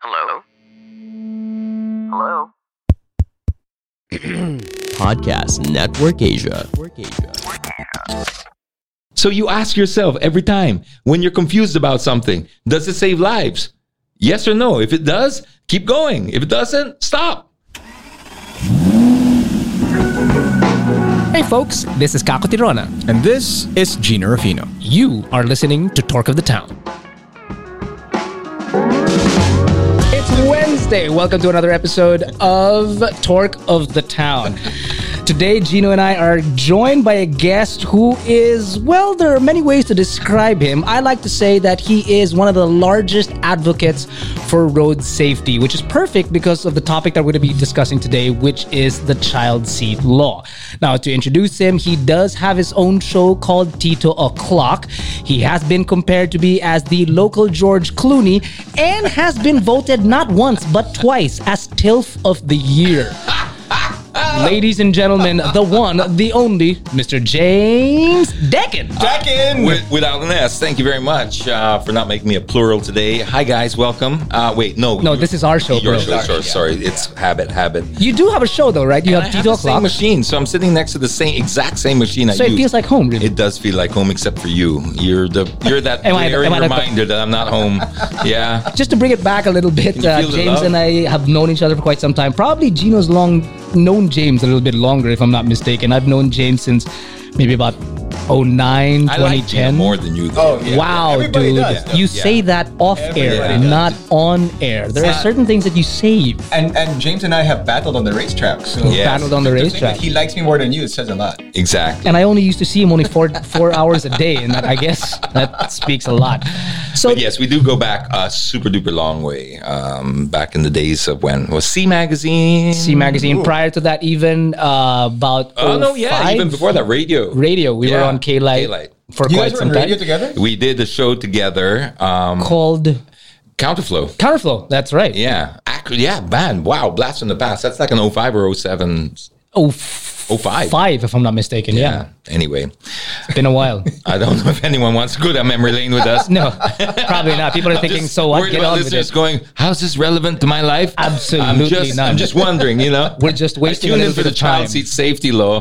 Hello? Hello? Podcast Network Asia. So you ask yourself every time when you're confused about something, does it save lives? Yes or no? If it does, keep going. If it doesn't, stop. Hey folks, this is Kako Tirona. And this is Gino Rafino. You are listening to Torque of the Town. Wednesday. Welcome to another episode of Torque of the Town. Today, Gino and I are joined by a guest who is, well, there are many ways to describe him. I like to say that he is one of the largest advocates for road safety, which is perfect because of the topic that we're going to be discussing today, which is the child seat law. Now, to introduce him, he does have his own show called Tito O'Clock. He has been compared to be as the local George Clooney and has been voted not once but twice as TILF of the Year. Ladies and gentlemen, the one, the only, Mr. James Deakin. Back in! With, without an S, thank you very much uh, for not making me a plural today. Hi, guys. Welcome. Uh, wait, no. No, this is our show, Your bro. show, sorry, sorry. It's habit, habit. You do have a show though, right? You And I have have Tito the same O'Clock. machine, so I'm sitting next to the same exact same machine I So it use. feels like home, really. It does feel like home, except for you. You're the you're that Am I- glaring am I the- reminder that I'm not home. Yeah. Just to bring it back a little bit, uh, James and I have known each other for quite some time. Probably Gino's long known James a little bit longer, if I'm not mistaken. I've known James since maybe about 09, I like 2010. More than you. Though. Oh, yeah. Wow, Everybody dude. does. You Yeah. say that off air, Everybody not on air. There are certain things that you save. And and James and I have battled on the racetrack. So Yes. Battled on the racetrack. he likes me more than you, it says a lot. Exactly. And I only used to see him only four four hours a day, and that, I guess that speaks a lot. So But yes, we do go back a super duper long way. Um, back in the days of when was C magazine. C magazine. Prior to that, even uh, about Oh no, yeah, even before that, radio. radio. We were on K-Lite for You quite guys were some on time. together? We did a show together. Um, Called Counterflow. Counterflow. That's right. Yeah, actually, yeah, man. Wow, blast from the past. That's like an 05 or 07. Oh, 05. five, if I'm not mistaken. Yeah, Yeah. Anyway, it's been a while. I don't know if anyone wants to go down memory lane with us. No, probably not. People are thinking, so what? Get on with it. going, how's this relevant to my life? Absolutely I'm just, not. I'm just wondering, you know. We're just wasting I a tuned in for the of time. child seat safety law.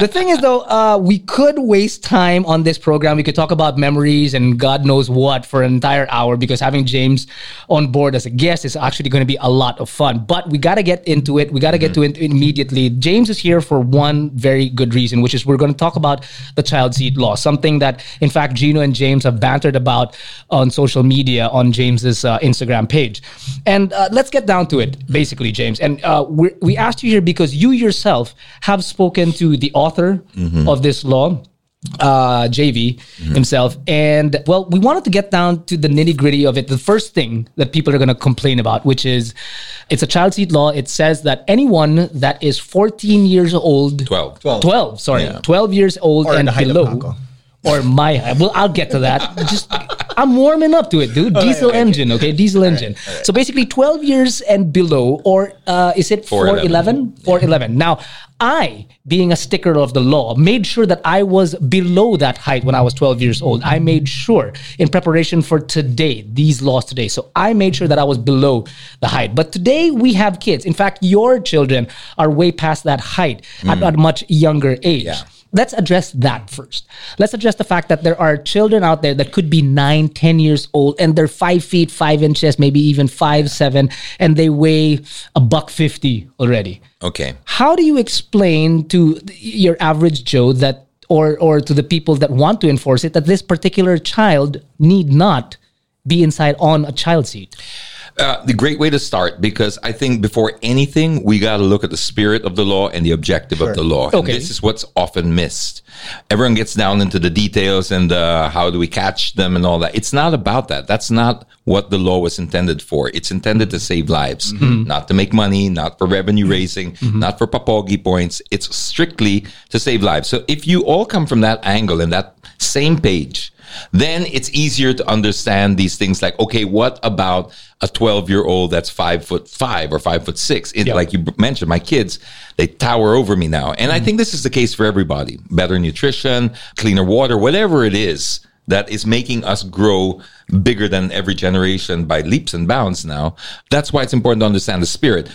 the thing is though uh, we could waste time on this program we could talk about memories and god knows what for an entire hour because having james on board as a guest is actually going to be a lot of fun but we got to get into it we got to get to it immediately james is here for one very good reason which is we're going to talk about the child seat law something that in fact gino and james have bantered about on social media on james's uh, instagram page. And uh, let's get down to it basically james. And uh, we we asked you here because you yourself have spoken to the author of this law uh, JV himself. And well, we wanted to get down to the nitty gritty of it. The first thing that people are going to complain about, which is it's a child seat law. It says that anyone that is 14 years old, 12. 12. 12, sorry, Yeah. 12 years old Or and the height of below. Or my. Well, I'll get to that. Just I'm warming up to it, dude. Diesel okay. engine, okay? Diesel engine. So basically 12 years and below, or uh, is it 411? 411? 411. Now, I, being a sticker of the law, made sure that I was below that height when I was 12 years old. I made sure in preparation for today, these laws today. So I made sure that I was below the height. But today we have kids. In fact, your children are way past that height at a much younger age. Yeah. Let's address that first. Let's address the fact that there are children out there that could be nine, 10 years old, and they're five feet, five inches, maybe even five, seven, and they weigh a buck 50 already. Okay. How do you explain to your average Joe that, or or to the people that want to enforce it, that this particular child need not be inside on a child seat? Uh, the great way to start because I think before anything, we got to look at the spirit of the law and the objective of the law. And Okay. this is what's often missed. Everyone gets down into the details and uh, how do we catch them and all that. It's not about that. That's not what the law was intended for. It's intended to save lives, not to make money, not for revenue raising, not for papogi points. It's strictly to save lives. So if you all come from that angle and that same page, then it's easier to understand these things like, okay, what about a 12 year old that's five foot five or five foot six? It, Yeah. Like you mentioned, my kids, they tower over me now. And I mm-hmm. think this is the case for everybody better nutrition, cleaner water, whatever it is. that is making us grow bigger than every generation by leaps and bounds now. That's why it's important to understand the spirit.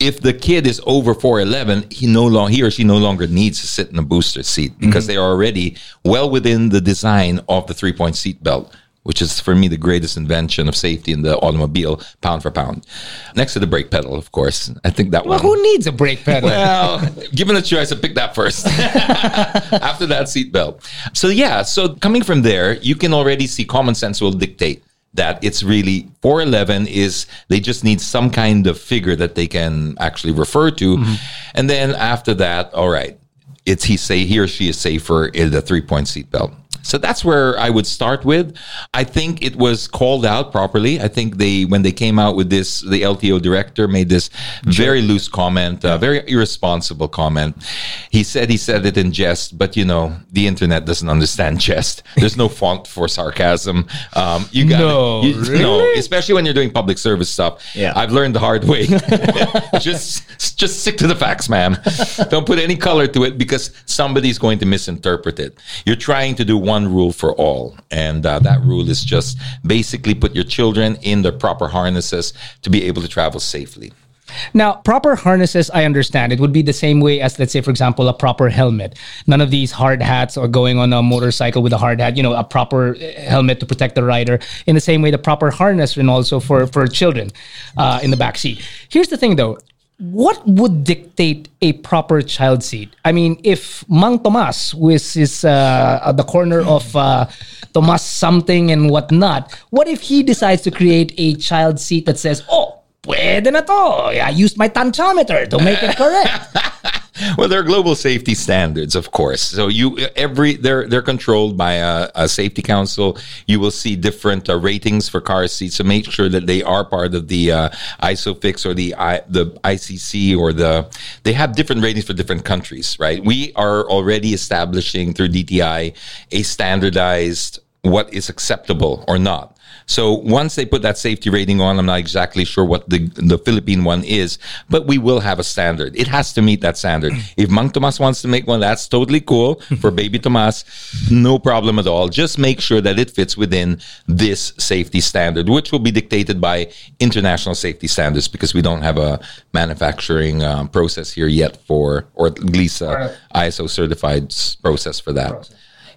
If the kid is over 411, he no long he or she no longer needs to sit in a booster seat because mm-hmm. they are already well within the design of the three point seat belt, which is for me the greatest invention of safety in the automobile, pound for pound. Next to the brake pedal, of course. I think that Well, one. who needs a brake pedal? Well, given a choice, I picked that first. After that, seatbelt. So yeah, so coming from there, you can already see common sense will dictate that it's really 411 is they just need some kind of figure that they can actually refer to, mm-hmm. and then after that, all right, it's he say he or she is safer in the three point seatbelt. So that's where I would start with. I think it was called out properly. I think they, when they came out with this, the LTO director made this very loose comment, uh, very irresponsible comment. He said he said it in jest, but you know, the internet doesn't understand jest. There's no font for sarcasm. Um, you got No, you, really? no, especially when you're doing public service stuff. Yeah. I've learned the hard way. just, just stick to the facts, ma'am. Don't put any color to it because somebody's going to misinterpret it. You're trying to do one rule for all, and uh, that rule is just basically put your children in the proper harnesses to be able to travel safely. Now, proper harnesses, I understand. It would be the same way as, let's say, for example, a proper helmet. None of these hard hats or going on a motorcycle with a hard hat, you know, a proper uh, helmet to protect the rider. In the same way, the proper harness and also for, for children uh, in the back seat. Here's the thing though. What would dictate a proper child seat? I mean, if Mang Tomas, which is uh, at the corner of uh, Tomas something and whatnot, what if he decides to create a child seat that says, oh, Pwede na to. I used my tanchometer to make it correct. Well, there are global safety standards, of course. So you every they're they're controlled by a, a safety council. You will see different uh, ratings for car seats to make sure that they are part of the uh, ISOFIX or the I, the ICC or the they have different ratings for different countries, right? We are already establishing through DTI a standardized what is acceptable or not. So once they put that safety rating on, I'm not exactly sure what the the Philippine one is, but we will have a standard. It has to meet that standard. If Mang Tomas wants to make one, that's totally cool. For Baby Tomas, no problem at all. Just make sure that it fits within this safety standard, which will be dictated by international safety standards because we don't have a manufacturing um, process here yet for, or at least a ISO certified process for that.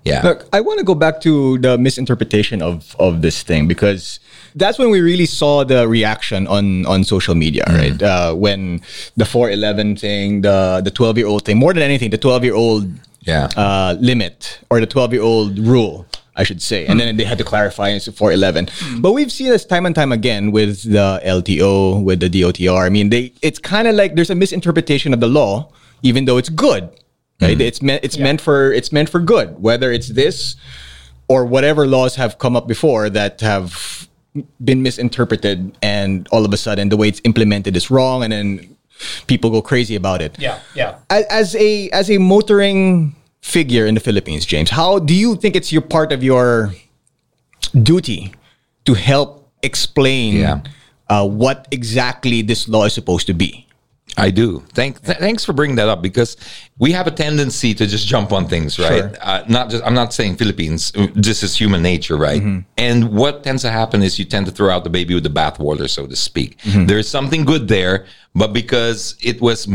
Yeah. Look, I want to go back to the misinterpretation of of this thing because that's when we really saw the reaction on on social media, Mm. right? Uh, when the 411 thing, the the 12 year old thing, more than anything, the 12 year old Yeah. uh, limit or the 12 year old rule. I should say, and then they had to clarify into 411. But we've seen this time and time again with the LTO, with the DOTR. I mean, they it's kind of like there's a misinterpretation of the law, even though it's good. Right? It's meant it's meant for it's meant for good. Whether it's this or whatever laws have come up before that have been misinterpreted, and all of a sudden the way it's implemented is wrong, and then people go crazy about it yeah, yeah. as, as a as a motoring figure in the Philippines, James, how do you think it's your part of your duty to help explain Yeah. uh, what exactly this law is supposed to be? I do. Thank, th- thanks for bringing that up because we have a tendency to just jump on things, right? Sure. Uh, not just. I'm not saying Philippines. Uh, this is human nature, right? Mm-hmm. And what tends to happen is you tend to throw out the baby with the bathwater, so to speak. Mm-hmm. There is something good there, but because it was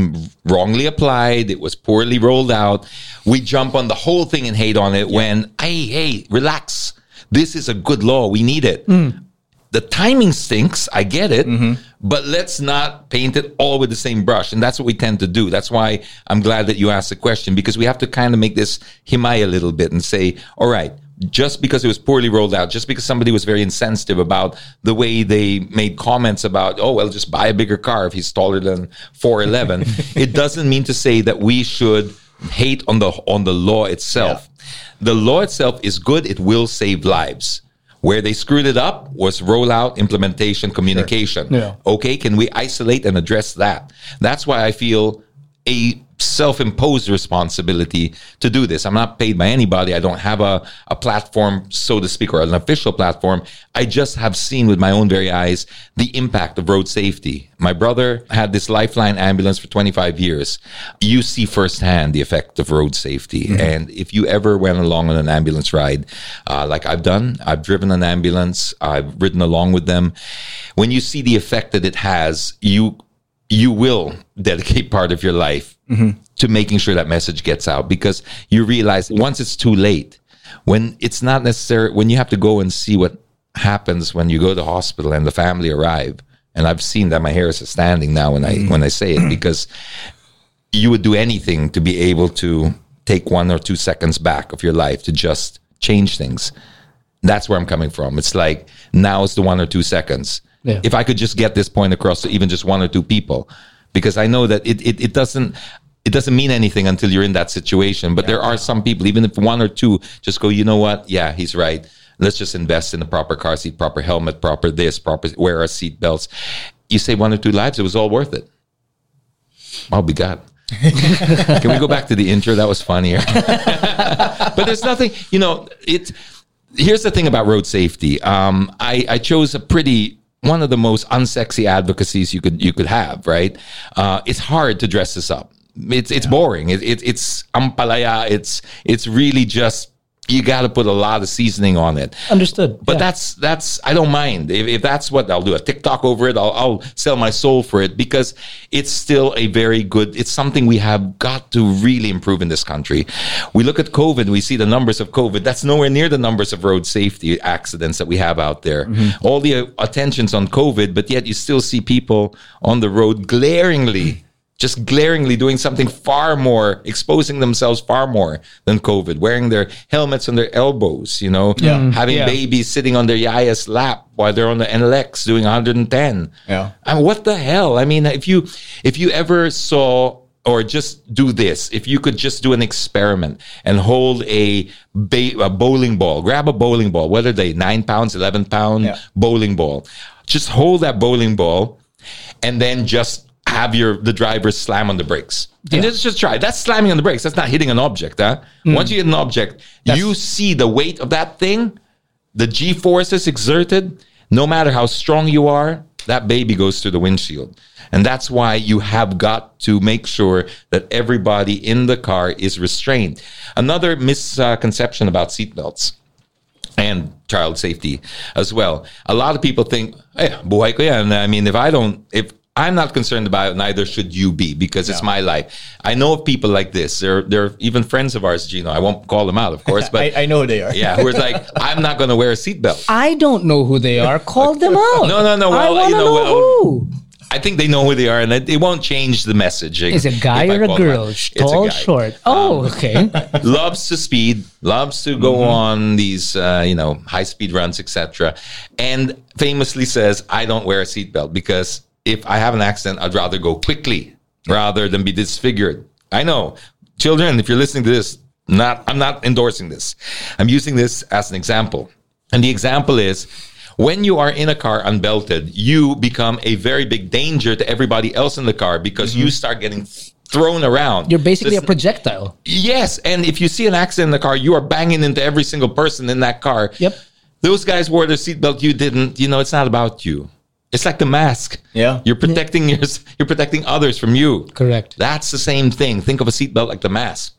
wrongly applied, it was poorly rolled out, we jump on the whole thing and hate on it. When hey, hey, relax. This is a good law. We need it mm. The timing stinks. I get it, mm-hmm. but let's not paint it all with the same brush. And that's what we tend to do. That's why I'm glad that you asked the question because we have to kind of make this himaya a little bit and say, all right, just because it was poorly rolled out, just because somebody was very insensitive about the way they made comments about, oh, well, just buy a bigger car if he's taller than 4'11, it doesn't mean to say that we should hate on the on the law itself. The law itself is good, it will save lives. Where they screwed it up was rollout, implementation, communication. Yeah. Okay, can we isolate and address that? That's why I feel a self-imposed responsibility to do this. I'm not paid by anybody. I don't have a, a platform, so to speak, or an official platform. I just have seen with my own very eyes the impact of road safety. My brother had this Lifeline ambulance for 25 years. You see firsthand the effect of road safety. And if you ever went along on an ambulance ride, uh, like I've done, I've driven an ambulance, I've ridden along with them. When you see the effect that it has, you you will dedicate part of your life to making sure that message gets out because you realize once it's too late, when it's not necessary, when you have to go and see what happens when you go to the hospital and the family arrive. And I've seen that my hair is standing now when I mm-hmm. when I say it because you would do anything to be able to take one or two seconds back of your life to just change things. That's where I'm coming from. It's like now is the one or two seconds. Yeah. If I could just get this point across to even just one or two people, because I know that it, it, it doesn't it doesn't mean anything until you're in that situation. But there are some people, even if one or two just go, you know what? Yeah, he's right. Let's just invest in the proper car seat, proper helmet, proper this, proper wear our seat belts. You save one or two lives, it was all worth it. I'll be God. Can we go back to the intro? That was funnier. but there's nothing, you know, it here's the thing about road safety. Um, I, I chose a pretty one of the most unsexy advocacies you could you could have, right? Uh, it's hard to dress this up. It's it's boring. It, it, it's ampalaya. It's it's really just you got to put a lot of seasoning on it. Understood. But Yeah. that's that's I don't mind if, if that's what I'll do a TikTok over it. I'll, I'll sell my soul for it because it's still a very good. It's something we have got to really improve in this country. We look at COVID, we see the numbers of COVID. That's nowhere near the numbers of road safety accidents that we have out there. All the uh, attention's on COVID, but yet you still see people on the road glaringly. Just glaringly doing something far more, exposing themselves far more than COVID, wearing their helmets on their elbows, you know, mm-hmm. having Yeah. babies sitting on their yaya's lap while they're on the NLEX doing 110. Yeah. I mean, what the hell? I mean, if you if you ever saw or just do this, if you could just do an experiment and hold a, ba- a bowling ball, grab a bowling ball, whether they nine pounds, eleven pound Yeah. bowling ball, just hold that bowling ball, and then just have your the driver slam on the brakes. And just just try. That's slamming on the brakes. That's not hitting an object. Huh? Hmm. Once you hit an object, you see the weight of that thing the G forces exerted, no matter how strong you are, that baby goes through the windshield. And that's why you have got to make sure that everybody in the car is restrained. Another misconception about seatbelts and child safety as well. A lot of people think, hey, buhay ko yan. I mean, if I don't, if I'm not concerned about it, neither should you be because it's my life. I know of people like this. They're, they're even friends of ours, Gino. I won't call them out, of course, but I, I know who they are. yeah, who was like, I'm not going to wear a seatbelt. I don't know who they are. Call them out. No, no, no, I well, want you to know, know, well, who. I think they know who they are, and it, it won't change the messaging. Is it a guy or a girl? out. It's a Tall, short. Oh, okay. loves to speed, loves to go Mm-hmm. on these, uh, you know, high speed runs, etc. And famously says, "I don't wear a seatbelt because if I have an accident, I'd rather go quickly rather than be disfigured." I know, children, if you're listening to this, not I'm not endorsing this. I'm using this as an example, and the example is. When you are in a car unbelted, you become a very big danger to everybody else in the car because you start getting thrown around. Mm-hmm. You're basically This- a projectile. Yes, and if you see an accident in the car, you are banging into every single person in that car. Yep. Those guys wore their seatbelt, you didn't. You know, it's not about you. It's like the mask. Yeah. You're protecting your, you're protecting others from you. Correct. That's the same thing. Think of a seatbelt like the mask.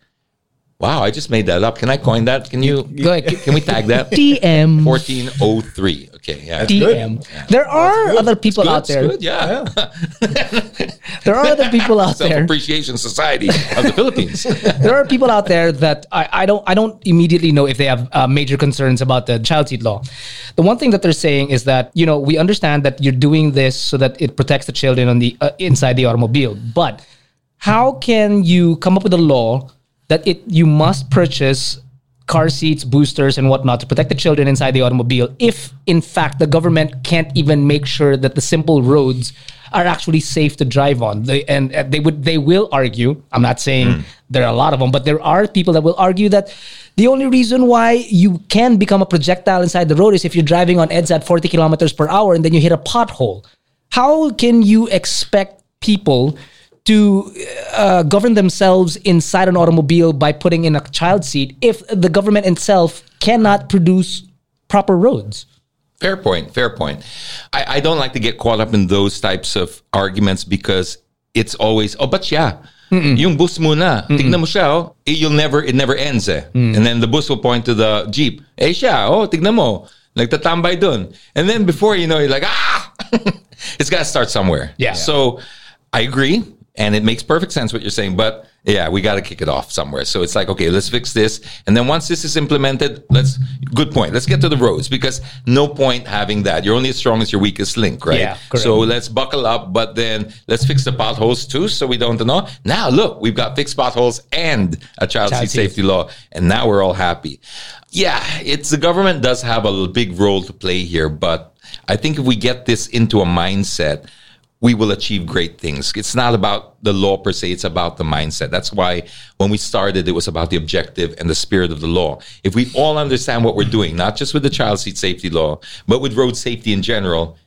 Wow, I just made that up. Can I coin that? Can you? Go ahead. Can we tag that? DM. 1403. Okay, yeah. DM. There are other people Good, out there. Good, yeah. There are other people out there. Appreciation Society of the Philippines. there are people out there that I, I don't I don't immediately know if they have uh, major concerns about the child seat law. The one thing that they're saying is that you know we understand that you're doing this so that it protects the children on the uh, inside the automobile, but how can you come up with a law that it you must purchase car seats, boosters, and whatnot to protect the children inside the automobile if in fact the government can't even make sure that the simple roads are actually safe to drive on. They, and uh, they would they will argue. I'm not saying there are a lot of them, but there are people that will argue that the only reason why you can become a projectile inside the road is if you're driving on EDS at 40 kilometers per hour and then you hit a pothole. How can you expect people to uh, govern themselves inside an automobile by putting in a child seat if the government itself cannot produce proper roads? Fair point. Fair point. I, I don't like to get caught up in those types of arguments because it's always, oh, but yeah. Yung bus muna, tignan mo siya, oh. Eh, You'll never, it never ends eh. Mm. And then the bus will point to the jeep. Eh siya, oh, tignan mo. Nagtatambay dun. And then before you know, you're like, ah! it's got to start somewhere. Yeah. So I agree. And it makes perfect sense what you're saying. But yeah, we got to kick it off somewhere. So it's like, okay, let's fix this. And then once this is implemented, let's, good point. Let's get to the roads because no point having that. You're only as strong as your weakest link, right? Yeah, correct. so let's buckle up, but then let's fix the potholes too so we don't know. Now look, we've got fixed potholes and a child, Child seat seat. safety law. And now we're all happy. Yeah, it's the government does have a big role to play here, but I think if we get this into a mindset, we will achieve great things. It's not about the law per se, it's about the mindset. That's why when we started, it was about the objective and the spirit of the law. If we all understand what we're doing, not just with the child seat safety law, but with road safety in general,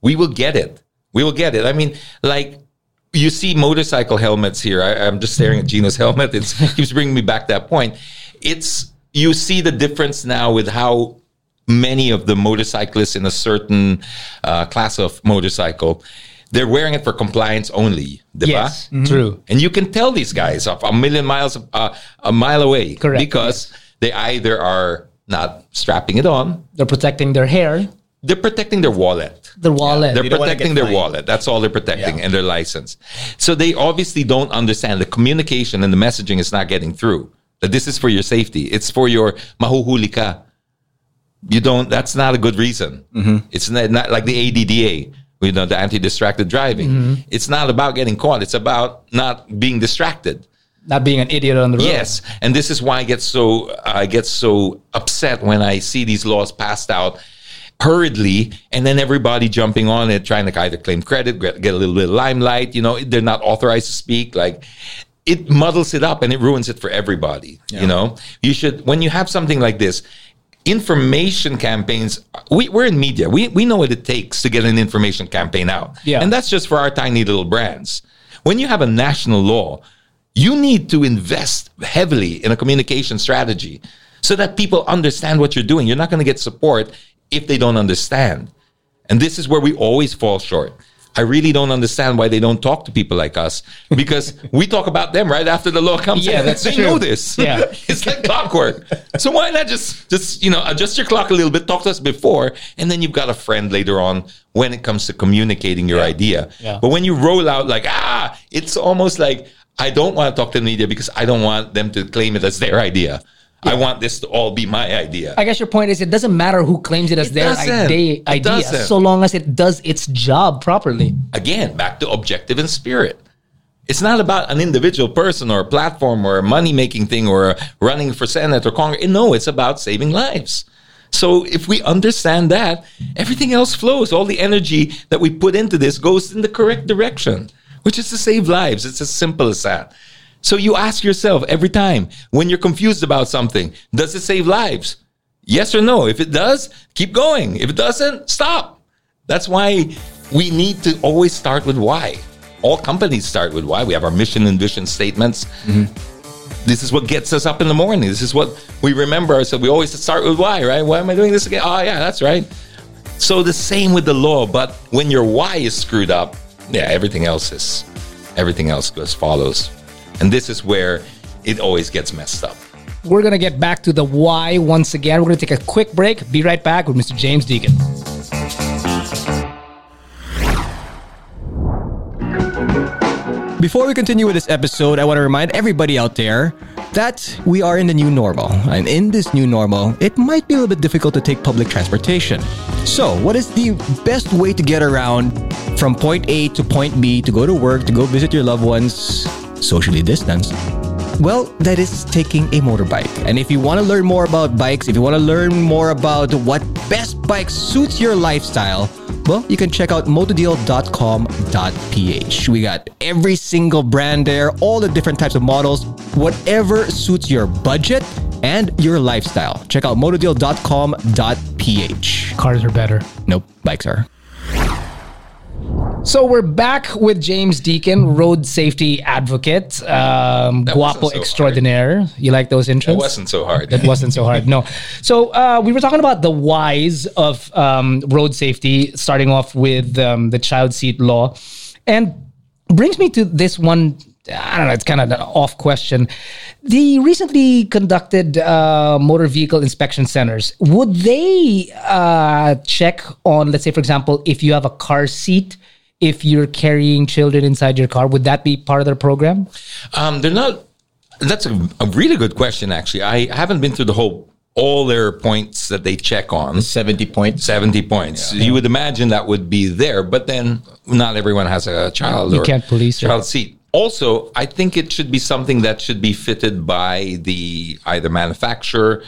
we will get it. We will get it. I mean, like, you see motorcycle helmets here. I, I'm just staring at Gino's helmet. It keeps bringing me back that point. It's you see the difference now with how many of the motorcyclists in a certain uh, class of motorcycle they're wearing it for compliance only. Diba? Yes, true. And you can tell these guys of a million miles, uh, a mile away, Correct, because they either are not strapping it on, They're protecting their hair, they're protecting their wallet. their wallet. They're They protecting their fined. wallet. That's all they're protecting Yeah. and their license. So they obviously don't understand the communication and the messaging is not getting through. That this is for your safety. It's for your mahuhuli ka. You don't. That's not a good reason. It's not, not like the ADDA. You know, the anti-distracted driving. Mm-hmm. It's not about getting caught. It's about not being distracted. not being an idiot on the road. Yes, and this is why I get so I get so upset when I see these laws passed out hurriedly, and then everybody jumping on it, trying to either claim credit, get, get a little bit of limelight. You know, they're not authorized to speak. Like it muddles it up and it ruins it for everybody. You know, you should when you have something like this. Information campaigns. We, we're in media. We we know what it takes to get an information campaign out. Yeah. and that's just for our tiny little brands. When you have a national law, you need to invest heavily in a communication strategy so that people understand what you're doing. You're not going to get support if they don't understand. And this is where we always fall short. I really don't understand why they don't talk to people like us because we talk about them right after the law comes Yeah, in. that's they true. know this. Yeah. it's like clockwork. So why not just just you know adjust your clock a little bit, talk to us before, and then you've got a friend later on when it comes to communicating your idea. Yeah. But when you roll out like ah, it's almost like I don't want to talk to the media because I don't want them to claim it as their idea. I want this to all be my idea. I guess your point is it doesn't matter who claims it as It their idea, idea so long as it does its job properly. Again, back to objective and spirit. It's not about an individual person or a platform or a money making thing or running for Senate or Congress. No, it's about saving lives. So if we understand that, everything else flows. All the energy that we put into this goes in the correct direction, which is to save lives. It's as simple as that. So you ask yourself every time when you're confused about something, does it save lives? Yes or no? If it does, keep going. If it doesn't, stop. That's why we need to always start with why. All companies start with why. We have our mission and vision statements. Mm-hmm. This is what gets us up in the morning. This is what we remember. So we always start with why, right? Why am I doing this again? Oh, yeah, that's right. So the same with the law, but when your why is screwed up, yeah, everything else is everything else goes follows. And this is where it always gets messed up. We're going to get back to the why once again. We're going to take a quick break. Be right back with Mr. James Deakin. Before we continue with this episode, I want to remind everybody out there that we are in the new normal. And in this new normal, it might be a little bit difficult to take public transportation. So, what is the best way to get around from point A to point B to go to work, to go visit your loved ones, socially distanced? Well, that is taking a motorbike. And if you want to learn more about bikes, if you want to learn more about what best bike suits your lifestyle, well, you can check out motodeal.com.ph. We got every single brand there, all the different types of models, whatever suits your budget and your lifestyle. Check out motodeal.com.ph. Cars are better. Nope, bikes are. So we're back with James Deakin, road safety advocate, um, guapo so extraordinaire. You like those intros? It wasn't so hard. It wasn't so hard. No. So uh, we were talking about the whys of um, road safety, starting off with um, the child seat law, and brings me to this one. I don't know. It's kind of an off question. The recently conducted uh, motor vehicle inspection centers would they uh, check on, let's say, for example, if you have a car seat, if you're carrying children inside your car, would that be part of their program? Um, they're not. That's a, a really good question. Actually, I haven't been through the whole all their points that they check on. 70 points. 70 points. You would imagine that would be there, but then not everyone has a child You or can't police it. child seat. Also, I think it should be something that should be fitted by the either manufacturer.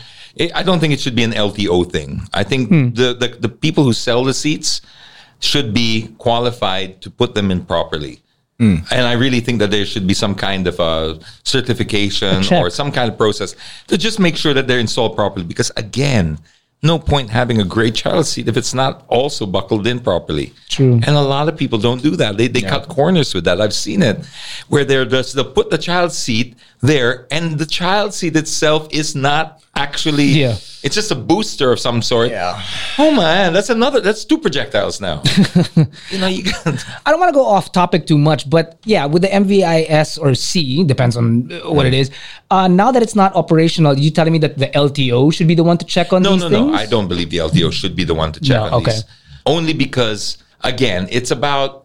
I don't think it should be an LTO thing. I think Hmm. the, the the people who sell the seats should be qualified to put them in properly. Hmm. And I really think that there should be some kind of a certification A or some kind of process to just make sure that they're installed properly. Because again, no point having a great child seat if it's not also buckled in properly. True. And a lot of people don't do that. They, they cut corners with that. I've seen it where they're just, they'll put the child seat there and the child seat itself is not actually, Yeah. it's just a booster of some sort. Yeah. Oh man, that's another, that's two projectiles now. you know, you got, I don't want to go off topic too much, but yeah, with the MVIS or C, depends on uh, what it is. Uh, now that it's not operational, you telling me that the LTO should be the one to check on no, these no, things? no. I don't believe the LTO should be the one to check No, on okay. these. Only because, again, it's about.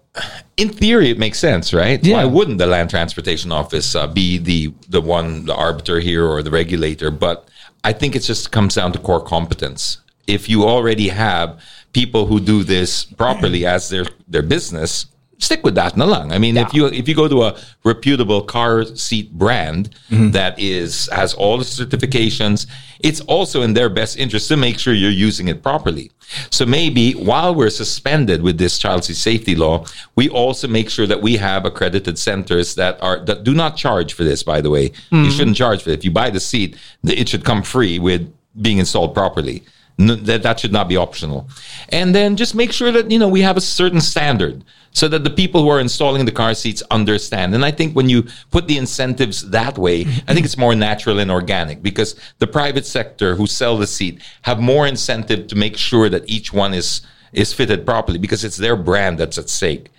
In theory, it makes sense, right? Yeah. Why wouldn't the Land Transportation Office uh, be the the one, the arbiter here or the regulator? But I think it just comes down to core competence. If you already have people who do this properly as their their business, stick with that na lang. I mean, if you if you go to a reputable car seat brand mm-hmm. that is has all the certifications, it's also in their best interest to make sure you're using it properly. So maybe while we're suspended with this child seat safety law, we also make sure that we have accredited centers that are that do not charge for this. By the way, you mm-hmm. shouldn't charge for it. If you buy the seat, the- it should come free with being installed properly. No, that that should not be optional. And then just make sure that you know we have a certain standard so that the people who are installing the car seats understand. And I think when you put the incentives that way, I think it's more natural and organic because the private sector who sell the seat have more incentive to make sure that each one is is fitted properly because it's their brand that's at stake.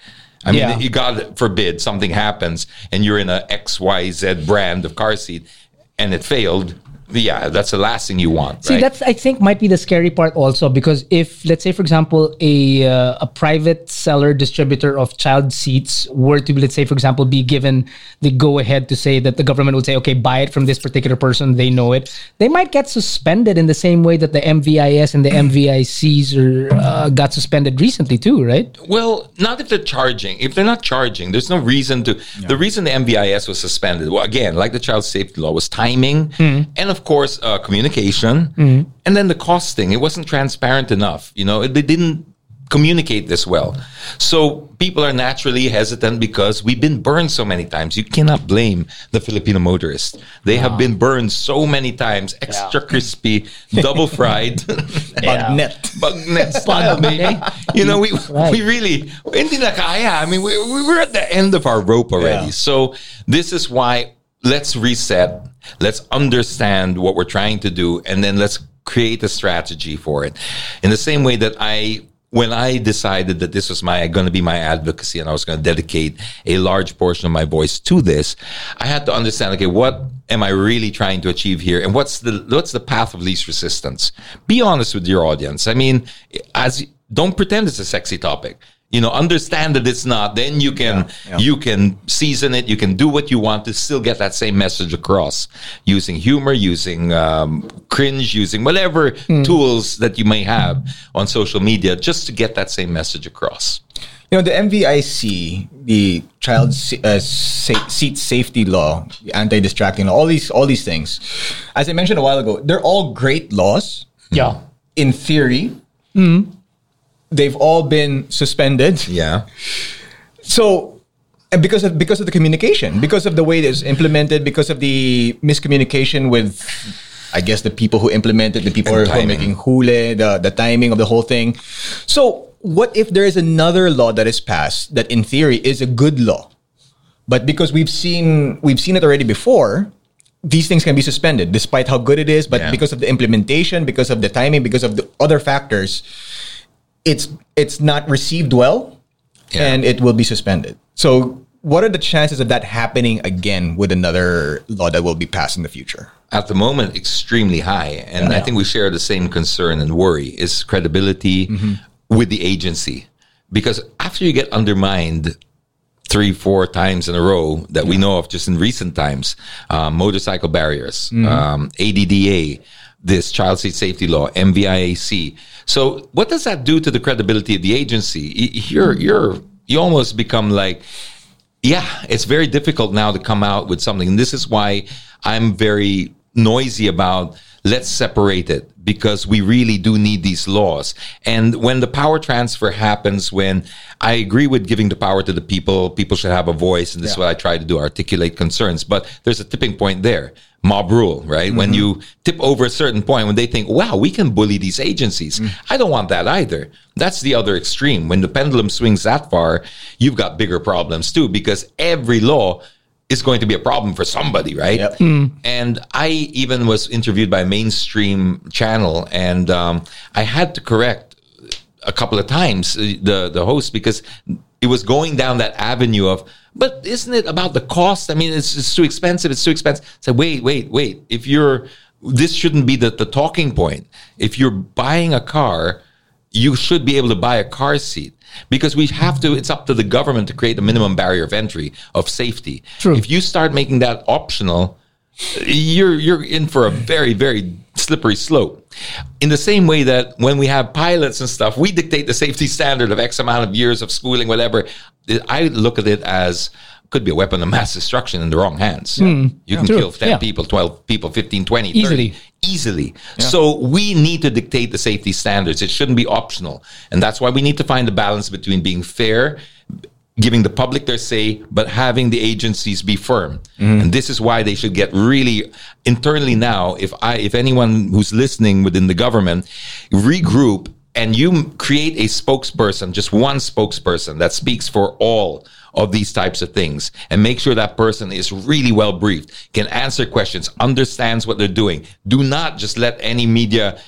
I mean, Yeah. God forbid something happens and you're in a XYZ brand of car seat and it failed. Yeah, that's the last thing you want. See, right? that's I think might be the scary part also because if let's say for example a uh, a private seller distributor of child seats were to let's say for example be given the go ahead to say that the government would say okay buy it from this particular person they know it they might get suspended in the same way that the MVIS and the MVICs are uh, got suspended recently too right Well, not if they're charging. If they're not charging, there's no reason to. The reason the MVIS was suspended, well, again, like the child safety law, was timing and, of course, uh, communication, and then the costing. It wasn't transparent enough. You know, they didn't communicate this well. So people are naturally hesitant because we've been burned so many times. You cannot blame the Filipino motorists. They have been burned so many times, extra crispy, double fried. Bagnet. Bug net style, baby. You know, we Right. we really hindi na kaya. I mean, we, we were at the end of our rope already. Yeah. So this is why let's reset. Let's understand what we're trying to do, and then let's create a strategy for it. In the same way that I. When I decided that this was my going to be my advocacy and I was going to dedicate a large portion of my voice to this, I had to understand okay, what am I really trying to achieve here and what's the what's the path of least resistance? Be honest with your audience. I mean, as don't pretend it's a sexy topic. You know, understand that it's not. Then you can yeah. you can season it. You can do what you want to still get that same message across using humor, using um, cringe, using whatever tools that you may have on social media, just to get that same message across. You know, the MVIC, the child uh, sa- seat safety law, the anti-distracting law, all these, all these things. As I mentioned a while ago, they're all great laws. yeah In theory, they've all been suspended. Yeah. So, and because of because of the communication, because of the way it is implemented, because of the miscommunication with, I guess the people who implemented, the people who are making hule, the the timing of the whole thing. So what if there is another law that is passed that in theory is a good law, but because we've seen we've seen it already before, these things can be suspended despite how good it is, but Yeah. because of the implementation, because of the timing, because of the other factors, it's it's not received well, Yeah. and it will be suspended. So, what are the chances of that happening again with another law that will be passed in the future? at the moment extremely high and i think we share the same concern and worry is credibility with the agency because after you get undermined three four times in a row that we know of just in recent times um, motorcycle barriers um, adda this child seat safety law mviac so what does that do to the credibility of the agency you're you're you almost become like yeah, it's very difficult now to come out with something. And this is why I'm very noisy about let's separate it because we really do need these laws. And when the power transfer happens, when I agree with giving the power to the people, people should have a voice. And this is what I try to do, articulate concerns. But there's a tipping point there. Mob rule, right? When you tip over a certain point, when they think, wow, we can bully these agencies. I don't want that either. That's the other extreme. When the pendulum swings that far, you've got bigger problems too, because every law is going to be a problem for somebody, right? Yep. And I even was interviewed by a mainstream channel, and um, I had to correct a couple of times uh, the the host because it was going down that avenue of. But isn't it about the cost? I mean, it's, it's too expensive. It's too expensive. So wait, wait, wait. If you're this shouldn't be the, the talking point. If you're buying a car, you should be able to buy a car seat because we have to it's up to the government to create a minimum barrier of entry of safety True. if you start making that optional you're you're in for a very very slippery slope in the same way that when we have pilots and stuff we dictate the safety standard of x amount of years of schooling whatever i look at it as could be a weapon of mass destruction in the wrong hands hmm. you can True. kill 10 Yeah. people 12 people 15 20 30, Easily. easily. So we need to dictate the safety standards. It shouldn't be optional. And that's why we need to find the balance between being fair, giving the public their say, but having the agencies be firm. Mm-hmm. And this is why they should get really internally now. If I, if anyone who's listening within the government regroup and you create a spokesperson, just one spokesperson that speaks for all of these types of things and make sure that person is really well briefed, can answer questions, understands what they're doing. Do not just let any media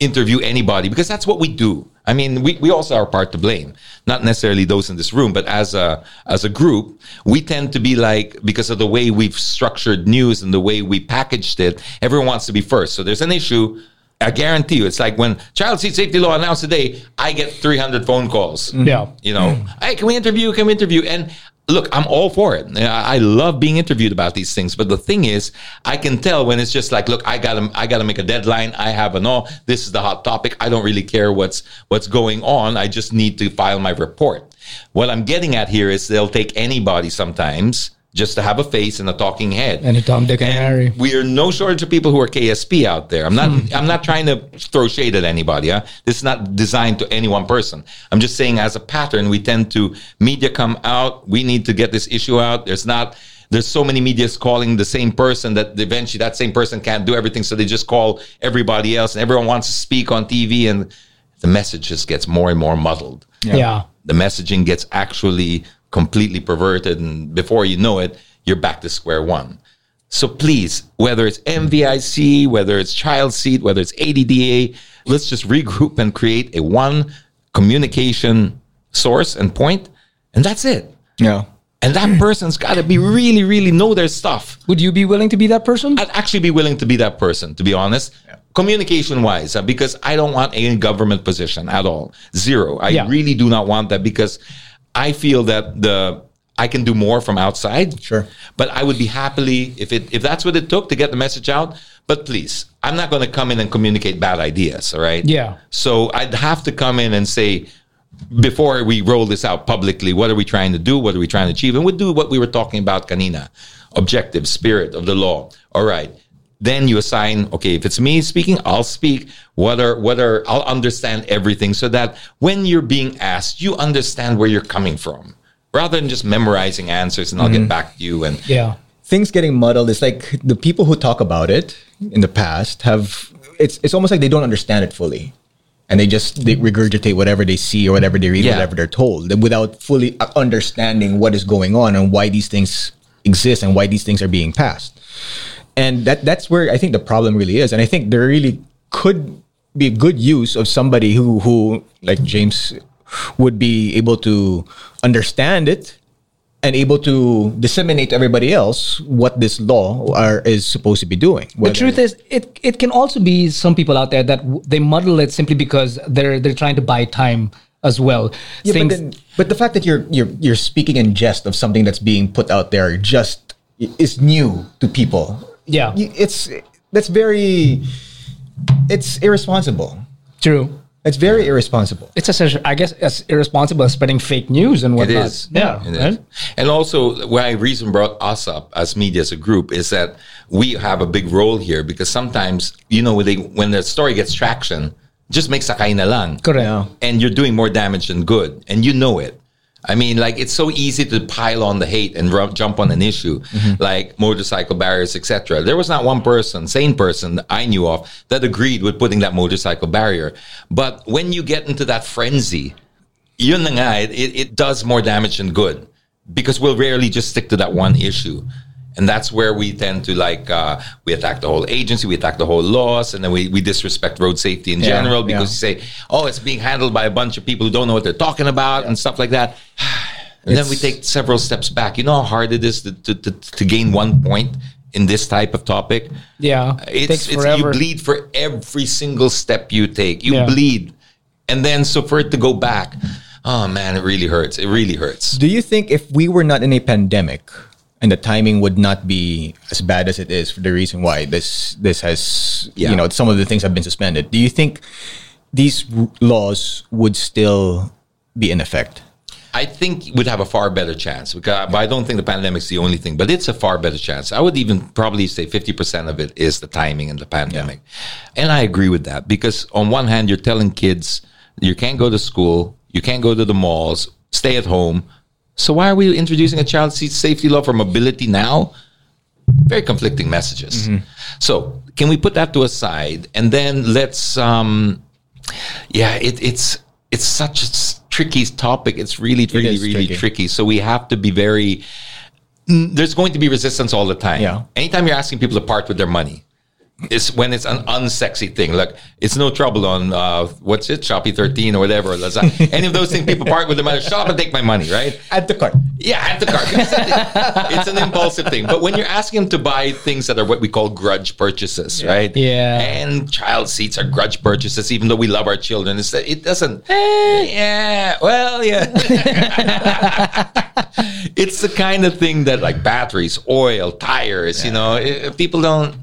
interview anybody because that's what we do. I mean, we, we also are part to blame, not necessarily those in this room, but as a as a group, we tend to be like because of the way we've structured news and the way we packaged it. Everyone wants to be first. So there's an issue. I guarantee you, it's like when child seat safety law announced today, I get 300 phone calls. Mm-hmm. Yeah. You know, hey, can we interview? Can we interview? And look, I'm all for it. I I love being interviewed about these things. But the thing is, I can tell when it's just like, look, I gotta, I gotta make a deadline. I have an all. This is the hot topic. I don't really care what's what's going on. I just need to file my report. What I'm getting at here is they'll take anybody sometimes just to have a face and a talking head. And a Tom, Dick, and Harry. We are no shortage of people who are KSP out there. I'm not. Hmm. I'm not trying to throw shade at anybody. Huh? This is not designed to any one person. I'm just saying, as a pattern, we tend to media come out. We need to get this issue out. There's not. There's so many medias calling the same person that eventually that same person can't do everything, so they just call everybody else, and everyone wants to speak on TV, and the message just gets more and more muddled Yeah. the messaging gets actually completely perverted and before you know it you're back to square one so please whether it's mvic whether it's child seat whether it's adda let's just regroup and create a one communication source and point and that's it Yeah. and that person's got to be really really know their stuff Would you be willing to be that person? I'd actually be willing to be that person, to be honest. Communication wise, uh, because I don't want any government position at all. Zero. I Yeah. really do not want that because I feel that the I can do more from outside. Sure. But I would be happily if it if that's what it took to get the message out. But please, I'm not going to come in and communicate bad ideas. All right. Yeah. So I'd have to come in and say, before we roll this out publicly, what are we trying to do? What are we trying to achieve? And we'll do what we were talking about, Kanina. Objective, spirit of the law. All right. Then you assign, okay, if it's me speaking, I'll speak. What are, what are, I'll understand everything so that when you're being asked, you understand where you're coming from rather than just memorizing answers and I'll get back to you. And Yeah. things getting muddled. It's like the people who talk about it in the past have it's it's almost like they don't understand it fully. and they just they regurgitate whatever they see or whatever they read, Yeah. whatever they're told, without fully uh, understanding what is going on and why these things exist and why these things are being passed. And that that's where I think the problem really is. And I think there really could be a good use of somebody who who like James would be able to understand it and able to disseminate to everybody else what this law are, is supposed to be doing. The truth is, it it can also be some people out there that w- they muddle it simply because they're they're trying to buy time as well. Yeah, Things- but, then, but the fact that you're you're you're speaking in jest of something that's being put out there just is new to people. Yeah. You- it's that's very it's irresponsible. true. It's very irresponsible. It's as I guess as irresponsible as spreading fake news and It whatnot. is. Yeah. It is. right? And also, why reason brought us up as media as a group is that we have a big role here because sometimes, you know, when, they, when the story gets traction, just make sakay na lang. Correct. And you're doing more damage than good. And you know it. I mean, like, it's so easy to pile on the hate and ru- jump on an issue mm-hmm. like motorcycle barriers, etc. There was not one person, sane person that I knew of that agreed with putting that motorcycle barrier. But when you get into that frenzy, yun nga, it, it does more damage than good because we'll rarely just stick to that one issue. And that's where we tend to like, uh, we attack the whole agency, we attack the whole laws, and then we, we disrespect road safety in Yeah, general because yeah. you say, oh, it's being handled by a bunch of people who don't know what they're talking about and stuff like that. And then we take several steps back. You know how hard it is to, to, to, to gain one point in this type of topic? Yeah. It's, takes it's forever. you bleed for every single step you take. You Yeah. bleed, and then so for it to go back, oh man, it really hurts. It really hurts. Do you think if we were not in a pandemic and the timing would not be as bad as it is for the reason why this this has Yeah. you know some of the things have been suspended, do you think these laws would still be in effect? I think we'd have a far better chance because, but I don't think the pandemic's the only thing. But it's a far better chance. I would even probably say fifty percent of it is the timing and the pandemic, and I agree with that because on one hand, you're telling kids you can't go to school, you can't go to the malls, stay at home. So why are we introducing a child seat safety law for mobility now? Very conflicting messages. So can we put that to a side and then let's um, yeah, it, it's it's such a tricky topic. It's really, really, is really tricky. tricky. So we have to be very. There's going to be resistance all the time. Yeah. Anytime you're asking people to part with their money, it's when it's an unsexy thing. Like it's no trouble on uh, what's it, Shopee 13 or whatever. Lazada. Any of those things, people part with their money. Shop and take my money, right? At the cart. Yeah, at the cart. It's an impulsive thing. But when you're asking them to buy things that are what we call grudge purchases, right? Yeah. And child seats are grudge purchases, even though we love our children. It's that it doesn't. yeah. Well, yeah. it's the kind of thing that like batteries, oil, tires. You know, eh, people don't.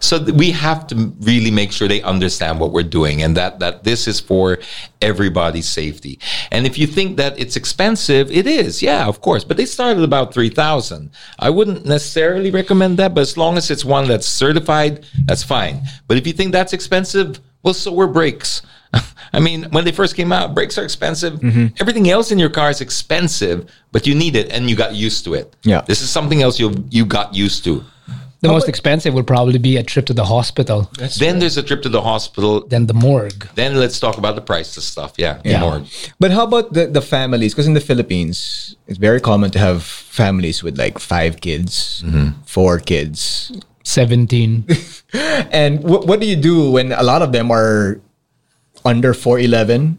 So we have to really make sure they understand what we're doing and that that this is for everybody's safety. And if you think that it's expensive, it is. Yeah, of course. But they started about 3000. I wouldn't necessarily recommend that, but as long as it's one that's certified, that's fine. But if you think that's expensive, well so were brakes. I mean, when they first came out, brakes are expensive. Mm-hmm. Everything else in your car is expensive, but you need it and you got used to it. Yeah. This is something else you you got used to. The most expensive would probably be a trip to the hospital, then there's a trip to the hospital. then the morgue. Then let's talk about the priceless stuff. Yeah, Yeah. more. But how about the, the families? Because in the Philippines, it's very common to have families with like five kids, mm-hmm. four kids. 17. And what what do you do when a lot of them are under 4'11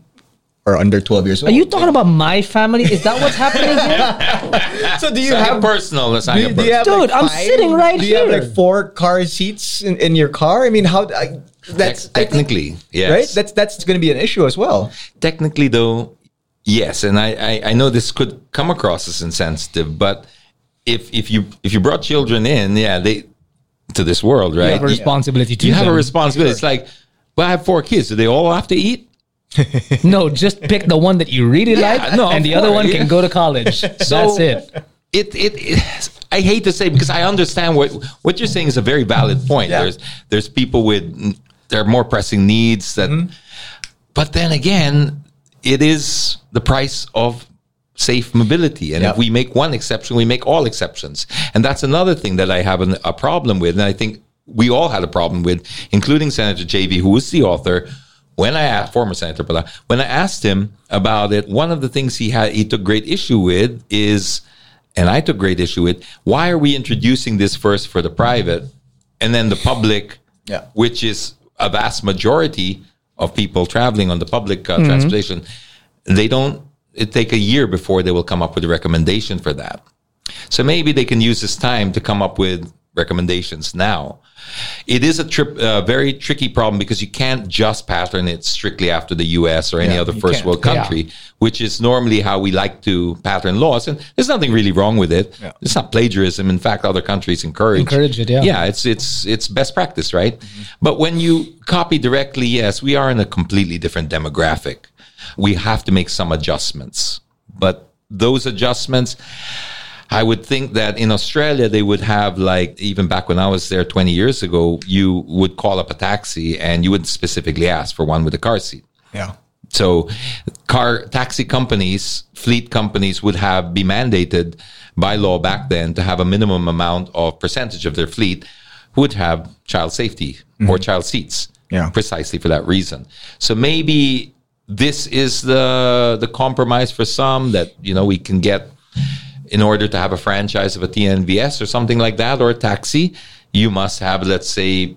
or under 12 years old? Are you talking about my family? Is that what's happening here? so do you It's have personal. Let's do you, do you have Dude, like I'm five? sitting right do you have here. like four car seats in, in your car? I mean, how I, that's I think- technically, yes. right? That's that's going to be an issue as well. technically though, yes. And I, I I know this could come across as insensitive, but if if you if you brought children in, yeah, they to this world, right? You have a responsibility to You have a them. responsibility. It's like, well, I have four kids. Do they all have to eat? No, just pick the one that you really Yeah, like, no, and the other one yeah. can go to college. That's it. it, it, it I hate to say because I understand what what you're saying is a very valid point. Yeah. There's there's people with there are more pressing needs that, Mm-hmm. but then again, it is the price of safe mobility. And if we make one exception, we make all exceptions. And that's another thing that I have an, a problem with, and I think we all had a problem with, including Senator JV, who was the author. When I asked former Senator Pala, when I asked him about it, one of the things he had he took great issue with is, and I took great issue with, why are we introducing this first for the private, and then the public, Yeah. which is a vast majority of people traveling on the public Mm-hmm. uh, transportation, they don't. It take a year before they will come up with a recommendation for that. So maybe they can use this time to come up with recommendations now. It is a trip, uh, very tricky problem because you can't just pattern it strictly after the U.S. or any Yeah, other first world country, which is normally how we like to pattern laws. And there's nothing really wrong with it. Yeah. It's not plagiarism. In fact, other countries encourage Encourage it, yeah. Yeah, it's it's it's best practice, right? But when you copy directly, yes, we are in a completely different demographic. We have to make some adjustments. But those adjustments I would think that in Australia they would have like even back when I was there 20 years ago, you would call up a taxi and you would specifically ask for one with a car seat. Yeah. So car taxi companies, fleet companies would have be mandated by law back then to have a minimum amount of percentage of their fleet would have child safety or mm-hmm. child seats. Yeah. Precisely for that reason. So maybe this is the the compromise for some that, you know, we can get in order to have a franchise of a TNVS or something like that or a taxi, you must have, let's say,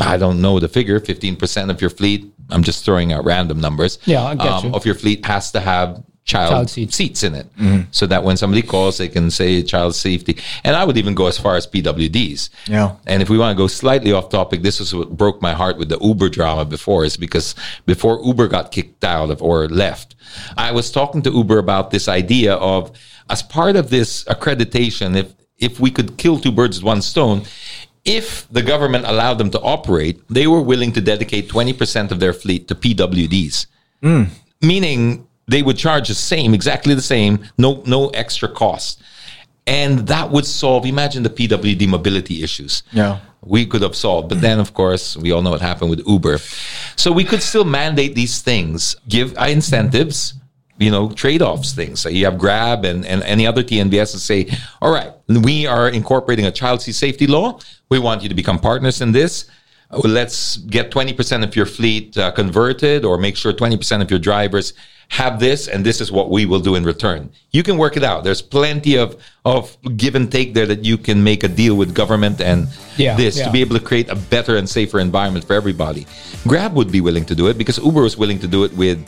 I don't know the figure, 15% of your fleet. I'm just throwing out random numbers. um, Yeah, I get you. Of your fleet has to have child, Child seats. seats. in it. So that when somebody calls, they can say child safety. And I would even go as far as PWDs. Yeah. And if we want to go slightly off topic, this is what broke my heart with the Uber drama before, is because before Uber got kicked out of or left, I was talking to Uber about this idea of as part of this accreditation, if if we could kill two birds with one stone, if the government allowed them to operate, they were willing to dedicate 20% of their fleet to PWDs. Hmm. Meaning they would charge the same, exactly the same, no no extra cost. And that would solve, imagine the PWD mobility issues. Yeah. We could have solved. But then, of course, we all know what happened with Uber. So we could still mandate these things, give incentives, you know, trade offs things. So you have Grab and, and any other TNVS and say, all right, we are incorporating a child seat safety law. We want you to become partners in this. Let's get 20% of your fleet uh, converted or make sure 20% of your drivers have this and this is what we will do in return. You can work it out. There's plenty of, of give and take there that you can make a deal with government and Yeah, this yeah. to be able to create a better and safer environment for everybody. Grab would be willing to do it because Uber was willing to do it with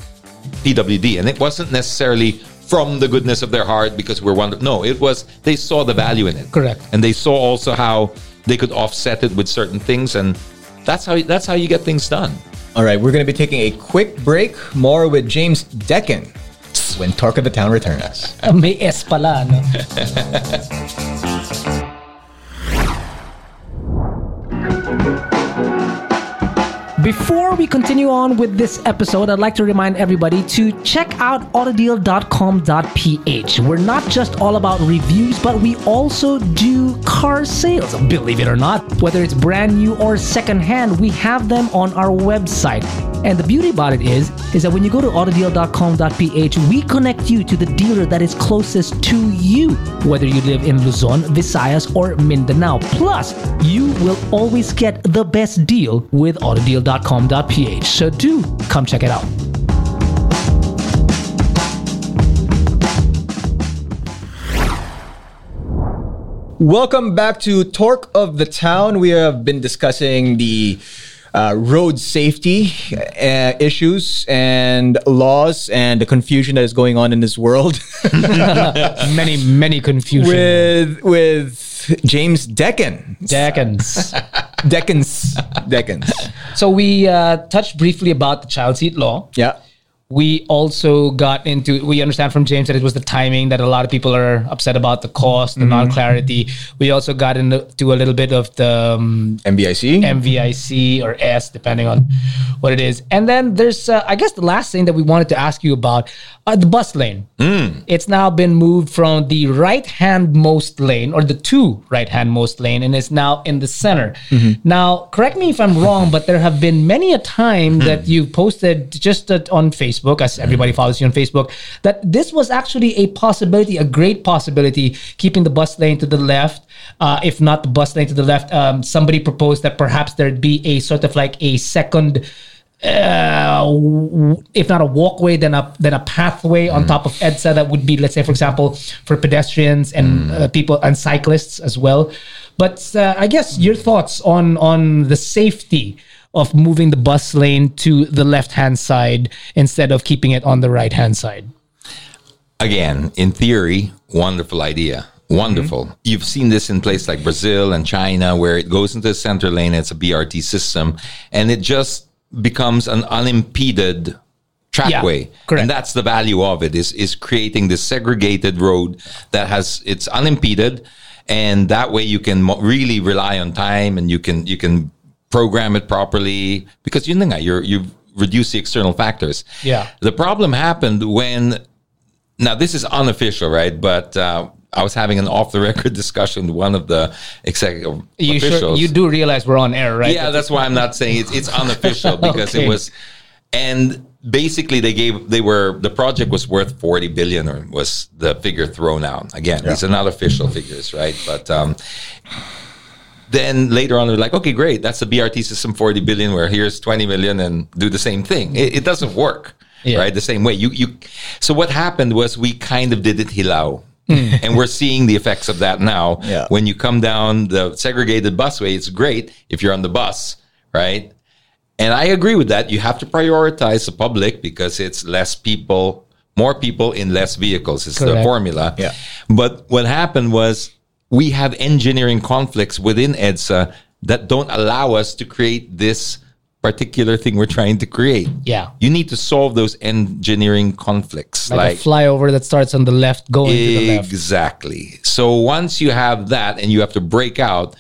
PWD. And it wasn't necessarily from the goodness of their heart because we're one. No, it was they saw the value in it. Correct. And they saw also how they could offset it with certain things. And that's how that's how you get things done. All right, we're going to be taking a quick break. More with James Deakin when Torque of the Town returns. May S pala, no? Before we continue on with this episode, I'd like to remind everybody to check out autodeal.com.ph. We're not just all about reviews, but we also do car sales. Believe it or not, whether it's brand new or secondhand, we have them on our website. And the beauty about it is, is that when you go to autodeal.com.ph, we connect you to the dealer that is closest to you, whether you live in Luzon, Visayas, or Mindanao. Plus, you will always get the best deal with autodeal.com.ph. So do come check it out. Welcome back to Torque of the Town. We have been discussing the uh, road safety uh, issues and laws and the confusion that is going on in this world Many, many confusion. with with James Deakin. Seconds. Deckens. Deckens. so we uh, touched briefly about the child seat law. Yeah. we also got into we understand from james that it was the timing that a lot of people are upset about the cost the non-clarity we also got into a little bit of the um, MBIC. mvic or s depending on what it is and then there's uh, i guess the last thing that we wanted to ask you about uh, the bus lane. It's now been moved from the right hand most lane or the two right hand most lane and it's now in the center. Now correct me if i'm wrong but there have been many a time that you've posted just uh, on facebook as everybody follows you on facebook that this was actually a possibility a great possibility keeping the bus lane to the left. Uh, if not the bus lane to the left um, somebody proposed that perhaps there'd be a sort of like a second uh, if not a walkway, then a then a pathway on top of EDSA that would be, let's say, for example, for pedestrians and uh, people and cyclists as well. But uh, I guess your thoughts on on the safety of moving the bus lane to the left hand side instead of keeping it on the right hand side. again, in theory, wonderful idea. Wonderful. You've seen this in places like Brazil and China where it goes into the center lane, it's a BRT system, and it just becomes an unimpeded trackway. Yeah, correct. And that's the value of it is is creating this segregated road that has it's unimpeded and that way you can mo- really rely on time and you can you can program it properly because you know you're you've reduced the external factors. Yeah. The problem happened when now this is unofficial, right? But uh, I was having an off the record discussion with one of the executive You sure, officials. you do realize we're on air, right? Yeah, that's why I'm not saying it's it's unofficial because Okay. it was, and basically they gave they were the project was worth 40 billion or was the figure thrown out. Again, these are not official figures, right? But um, then later on they're like, okay, great, that's the BRT system 40 billion. Where here's 20 million and do the same thing. It, it doesn't work, Yeah. right? The same way. You you. So what happened was we kind of did it hilau. Hmm. and we're seeing the effects of that now. Yeah. When you come down the segregated busway, it's great if you're on the bus, right? And I agree with that. You have to prioritize the public because it's less people, more people in less vehicles. It's the formula. Yeah. But what happened was we have engineering conflicts within EDSA that don't allow us to create this particular thing we're trying to create. Yeah. You need to solve those engineering conflicts. like, a flyover that starts on the left, going to the left. Exactly. So once you have that and you have to break out,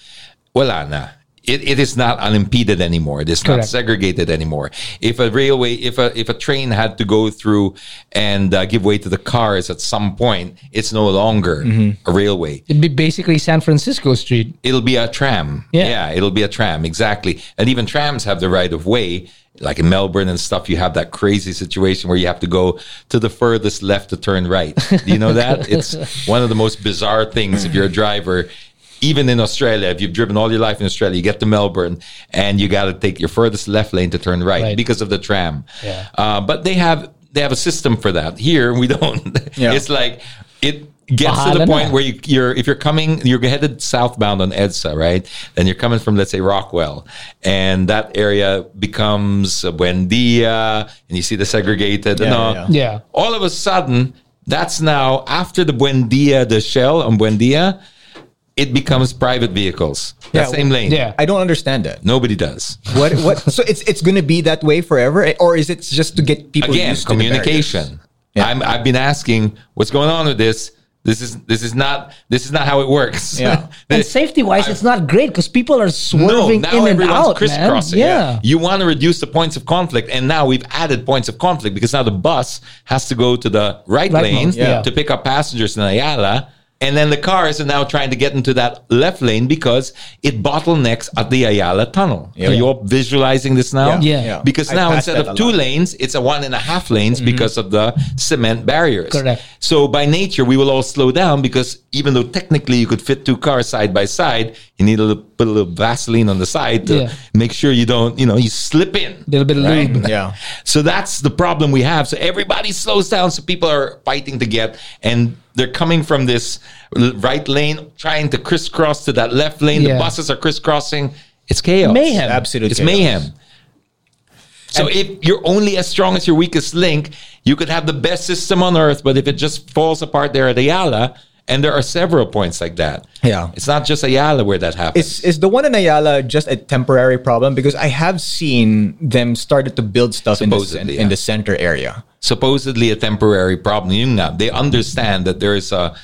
wala na. It, it is not unimpeded anymore. It is not segregated anymore. If a railway, if a if a train had to go through and uh, give way to the cars at some point, it's no longer Mm-hmm. a railway. It'd be basically San Francisco Street. It'll be a tram. Yeah. it'll be a tram. Exactly. And even trams have the right of way. Like in Melbourne and stuff, you have that crazy situation where you have to go to the furthest left to turn right. Do you know that? it's one of the most bizarre things if you're a driver. Even in Australia, if you've driven all your life in Australia, you get to Melbourne and you got to take your furthest left lane to turn right, Right. because of the tram. Yeah. Uh, but they have they have a system for that. Here we don't. Yeah. It's like it gets to the point where you, you're if you're coming you're headed southbound on EDSA, right? Then you're coming from let's say Rockwell, and that area becomes Buendia, and you see the segregated. Yeah, no, yeah, Yeah. All of a sudden, that's now after the Buendia, the shell on Buendia, it becomes private vehicles. That Yeah, same lane. Yeah. I don't understand that. Nobody does. What? What? so it's it's going to be that way forever, or is it just to get people Again, used to communication. barriers? Yeah. I'm, I've been asking what's going on with this. This is this is not this is not how it works. Yeah. And safety wise, it's not great because people are swerving now in and everyone's out, man. crisscrossing. Yeah. You want to reduce the points of conflict, and now we've added points of conflict because now the bus has to go to the right, Right lane yeah. to pick up passengers in Ayala. And then the cars are now trying to get into that left lane because it bottlenecks at the Ayala tunnel. Yeah. Are you all visualizing this now? Yeah. Yeah. Because I now instead of two lot. lanes, it's a one and a half lanes mm-hmm. because of the cement barriers. Correct. So by nature, we will all slow down because even though technically you could fit two cars side by side, you need to little- put a little Vaseline on the side to Yeah. make sure you don't, you know, you slip in. A little bit of lube. Yeah. So that's the problem we have. So everybody slows down. So people are fighting to get, and they're coming from this right lane, trying to crisscross to that left lane. Yeah. The buses are crisscrossing. It's chaos. Mayhem. Absolute It's chaos. mayhem. So if you're only as strong as your weakest link, you could have the best system on earth, but if it just falls apart there at Ayala, and there are several points like that. Yeah. It's not just Ayala where that happens. Is is the one in Ayala just a temporary problem? Because I have seen them started to build stuff in the, Supposedly, in the center area. supposedly a temporary problem. Nga, they understand that there is a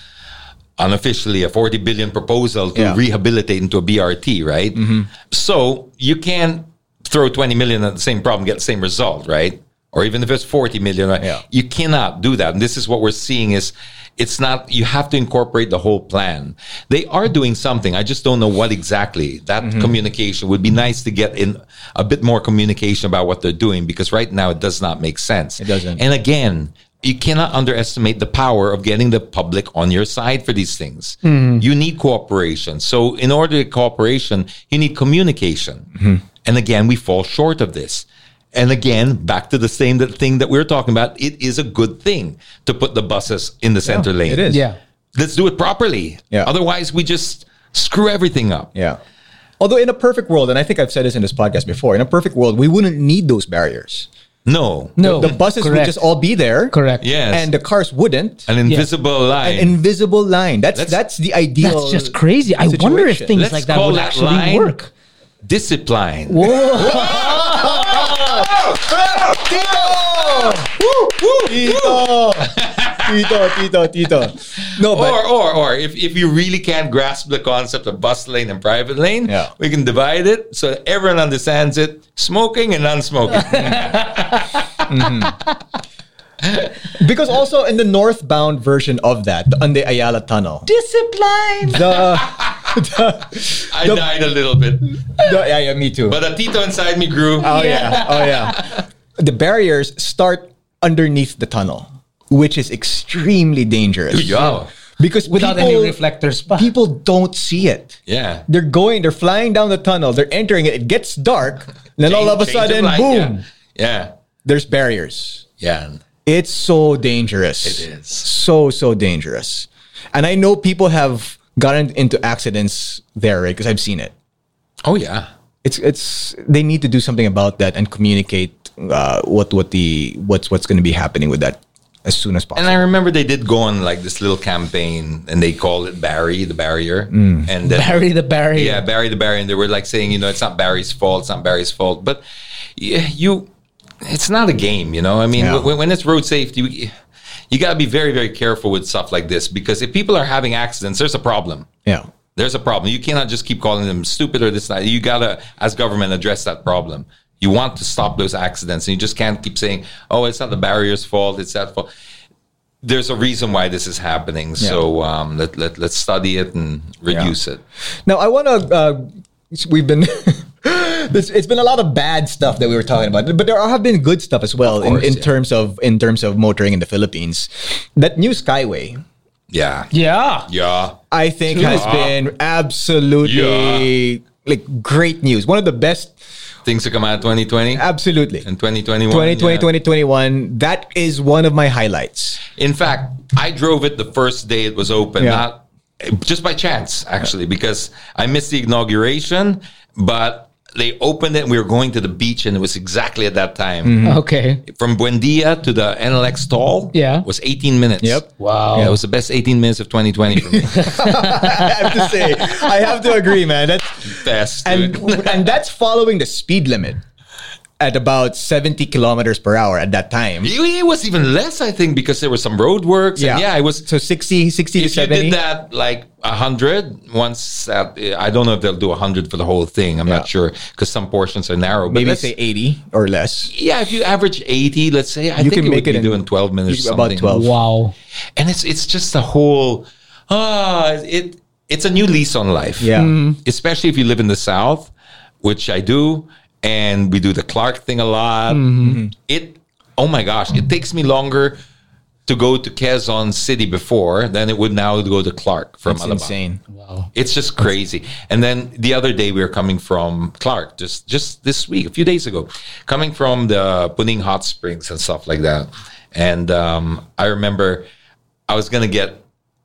unofficially a 40 billion proposal to Yeah. rehabilitate into a BRT, right? Mm-hmm. So you can't throw 20 million at the same problem, get the same result, right? Or even if it's 40 million, right? Yeah. You cannot do that. And this is what we're seeing is it's not you have to incorporate the whole plan. They are doing something. I just don't know what exactly. That Mm-hmm. communication would be nice to get in a bit more communication about what they're doing because right now it does not make sense. It doesn't. And again, you cannot underestimate the power of getting the public on your side for these things. You need cooperation. So, in order to cooperation, you need communication. And again, we fall short of this. And again, back to the same thing that we are talking about. It is a good thing to put the buses in the center lane. it is. Yeah. Let's do it properly. Yeah. Otherwise, we just screw everything up. Yeah. Although in a perfect world, and I think I've said this in this podcast before, in a perfect world, we wouldn't need those barriers. No. No. The buses would just all be there. Correct. Yes. And the cars wouldn't. An invisible line. An invisible line. That's Let's- that's the ideal. That's just crazy. I wonder if things Let's like that call would that actually line- work. Discipline. Tito! Tito, Tito, Tito. No, but Or, or, or, if, if you really can't grasp the concept of bus lane and private lane, Yeah. we can divide it so that everyone understands it smoking and non-smoking. Mm-hmm. because also in the northbound version of that, on the Ayala Tunnel, Discipline. the, the, I The- died a little bit. the yeah, yeah, me too. But the Tito inside me grew. Oh yeah. Oh yeah. The barriers start underneath the tunnel, which is extremely dangerous. Yeah. Because Without people, any reflectors. pa. people don't see it. Yeah. They're going, they're flying down the tunnel, they're entering it, it gets dark, and then all of a Change- change sudden, light, boom, Yeah. yeah. there's barriers. Yeah. It's so dangerous. It is. So, so dangerous. And I know people have gotten into accidents there, right? Because I've seen it. Oh, yeah. it's it's they need to do something about that and communicate uh, what what the what's what's going to be happening with that as soon as possible. And. I remember they did go on like this little campaign and they called it Barry the Barrier. Mm. And then, Barry the Barrier. Yeah, Barry the Barrier. And they were like saying, you know, it's not Barry's fault. It's not Barry's fault. But yeah, you, it's not a game, you know? I mean, Yeah. when, when it's road safety, we- you got to be very, very careful with stuff like this because if people are having accidents, there's a problem. yeah, There's a problem. You cannot just keep calling them stupid or this. That. You gotta, as government, address that problem. You want to stop those accidents, and you just can't keep saying, "Oh, it's not the barrier's fault. It's that fault." There's a reason why this is happening. So um, let, let let's study it and reduce it. Now I want to. Uh, we've been. this, it's been a lot of bad stuff that we were talking about, but there have been good stuff as well course, in, in yeah. terms of in terms of motoring in the Philippines. That new Skyway, Yeah, Yeah. yeah. I think, has been absolutely like great news. One of the best. Things to come out 2020 Absolutely. and 2021. 2020, yeah. 2021. That is one of my highlights. In fact, I drove it the first day it was open, Yeah. not just by chance, actually, because I missed the inauguration, but they opened it and we were going to the beach and it was exactly at that time. Mm-hmm. Okay. From Buendia to the NLEX stall Yeah. was 18 minutes. Yep. Wow. Yeah, it was the best 18 minutes of 2020 for me. I have to say, I have to agree, man. That's best. and and that's following the speed limit at about 70 kilometers per hour at that time. it it was even less, I think, because there were some road works. Yeah. And yeah, it was so 60, 60 to if you did that like a hundred once that I don't know if they'll do a hundred for the whole thing. I'm Yeah. not sure because some portions are narrow. But Maybe let's- say 80 or less. yeah, if you average 80, let's say, I You think can you make would it be in doing 12 minutes. or about 12. Wow. and it's it's just a whole ah it it's a new lease on life. Yeah. especially if you live in the South, which I do, and we do the Clark thing a lot. It oh my gosh, it takes me longer to go to Quezon City before than it would now to go to Clark from It's Alabang. insane. Wow. It's just crazy. And then the other day we were coming from Clark, just just this week, a few days ago, coming from the Puning Hot Springs and stuff like that. And um, I remember I was gonna get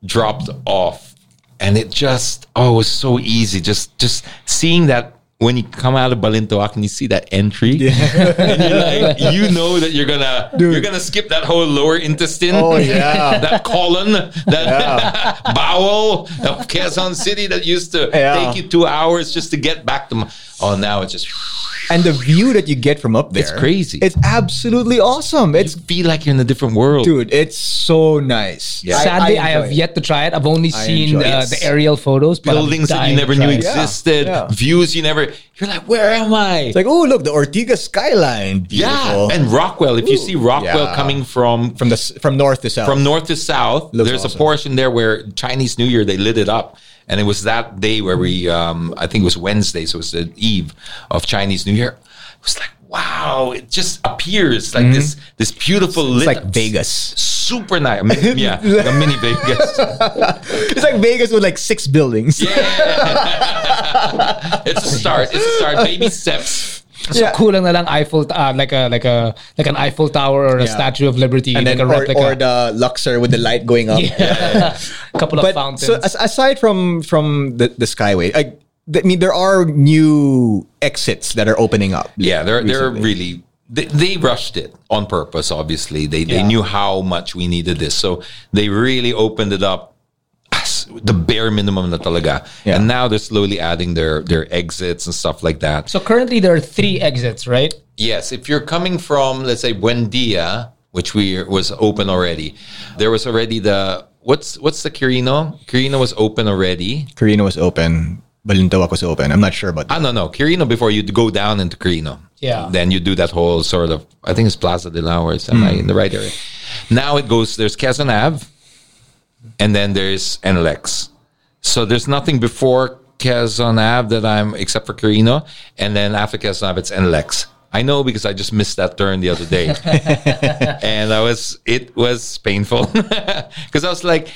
dropped off, and it just oh, it was so easy. Just just seeing that when you come out of Balintawak and you see that entry, and you're like, you know that you're gonna you're gonna skip that whole lower intestine. Oh, yeah. that colon, that bowel of Quezon City that used to Yeah. take you two hours just to get back to. My, oh, now it's just And the view that you get from up there. It's crazy. It's absolutely awesome. It's, feel like you're in a different world. dude, it's so nice. Yeah. Sadly, I, enjoy have it. yet to try it. I've only I seen uh, the aerial photos. Buildings that dying you never knew it. existed, Yeah. views you never. You're like, where am I? It's like, oh, look, the Ortigas skyline. Beautiful. yeah, and Rockwell. If you see Rockwell Yeah. coming from from the from north to south. from north to south, Looks there's awesome. a portion there where Chinese New Year they lit it up, and it was that day where we, um, I think it was Wednesday, so it was the eve of Chinese New Year. It was like, wow, it just appears like this this beautiful Mm-hmm. it's lit, like Vegas. super nice. I mean, yeah, like a mini Vegas. It's like Vegas with like six buildings. Yeah, it's a start. It's a start. Baby steps. So Yeah. kulang na lang Eiffel, uh, like a like a like an Eiffel Tower or a Yeah. Statue of Liberty, and then a or, replica. or the Luxor with the light going up. yeah. a couple of but fountains. so as, aside from from the, the Skyway, I, I mean there are new exits that are opening up. Yeah, they're they're really they, they rushed it on purpose. Obviously, they they knew how much we needed this, so they really opened it up as the bare minimum na talaga. Yeah. And now they're slowly adding their their exits and stuff like that. so currently there are three exits, right? Yes, if you're coming from let's say Buendia, which we was open already, there was already the what's what's the Quirino? Quirino was open already. Quirino was open. Balintawak was open. I'm not sure about Ah, no, no. Quirino before you go down into Quirino. Yeah. Then you do that whole sort of, I think it's Plaza Dilao. Am I in the right area? Now it goes, there's Quezon Ave, and then there's NLEX. So there's nothing before Quezon Ave that I'm, except for Quirino. And then after Quezon Ave, it's NLX. I know because I just missed that turn the other day. and I was, it was painful. Because I was like,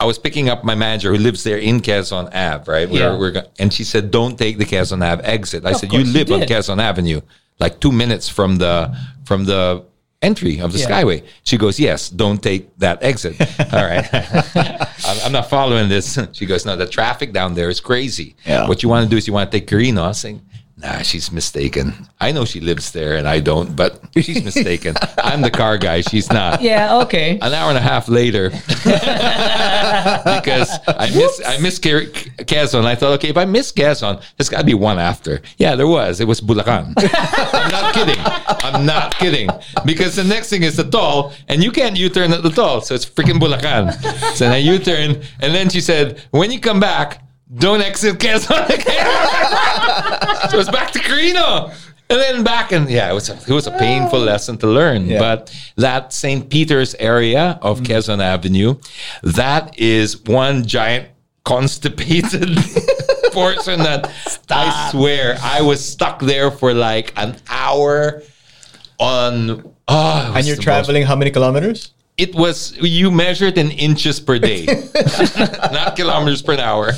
I was picking up my manager who lives there in Quezon Ave, right? We're- Yeah. we're go- and she said, "Don't take the Quezon Ave exit." I said, "You course you live on. Quezon Avenue, like two minutes from the from the entry of the Yeah. Skyway." She goes, "Yes, don't take that exit." All right, I'm, not following this. She goes, "No, the traffic down there is crazy. Yeah. What you want to do is you want to take Quirino." I was saying. Nah, she's mistaken. I know she lives there and I don't, but she's mistaken. I'm the car guy. She's not Yeah, okay. an hour and a half later because I miss I miss Ke- Quezon. I thought, okay, if I miss Quezon, there's got to be one after. Yeah, there was. It was Bulacan. I'm not kidding. I'm not kidding because the next thing is the toll, and you can't U-turn at the toll, so it's freaking Bulacan. So then I U-turn, and then she said, when you come back, don't exit Quezon again. so it's back to Quirino. And then back and yeah, it was a, it was a painful ah. lesson to learn. Yeah. But that St. Peter's area of mm. Quezon Avenue, that is one giant constipated portion that I swear I was stuck there for like an hour on oh, And you're traveling how many kilometers? Most- it was you measured in inches per day, not kilometers per hour.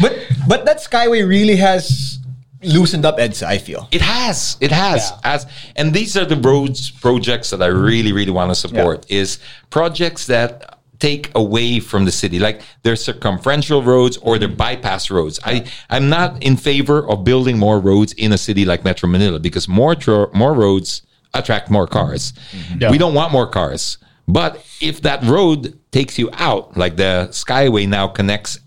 But but that Skyway really has loosened up EDSA, I feel. It has. It has. Yeah. As and these are the roads projects that I really, really want to support. Is projects that take away from the city, like they're circumferential roads or they're bypass roads. I I'm not in favor of building more roads in a city like Metro Manila because more tro- more roads attract more cars. Yeah. We don't want more cars. But if that road takes you out, like the Skyway now connects,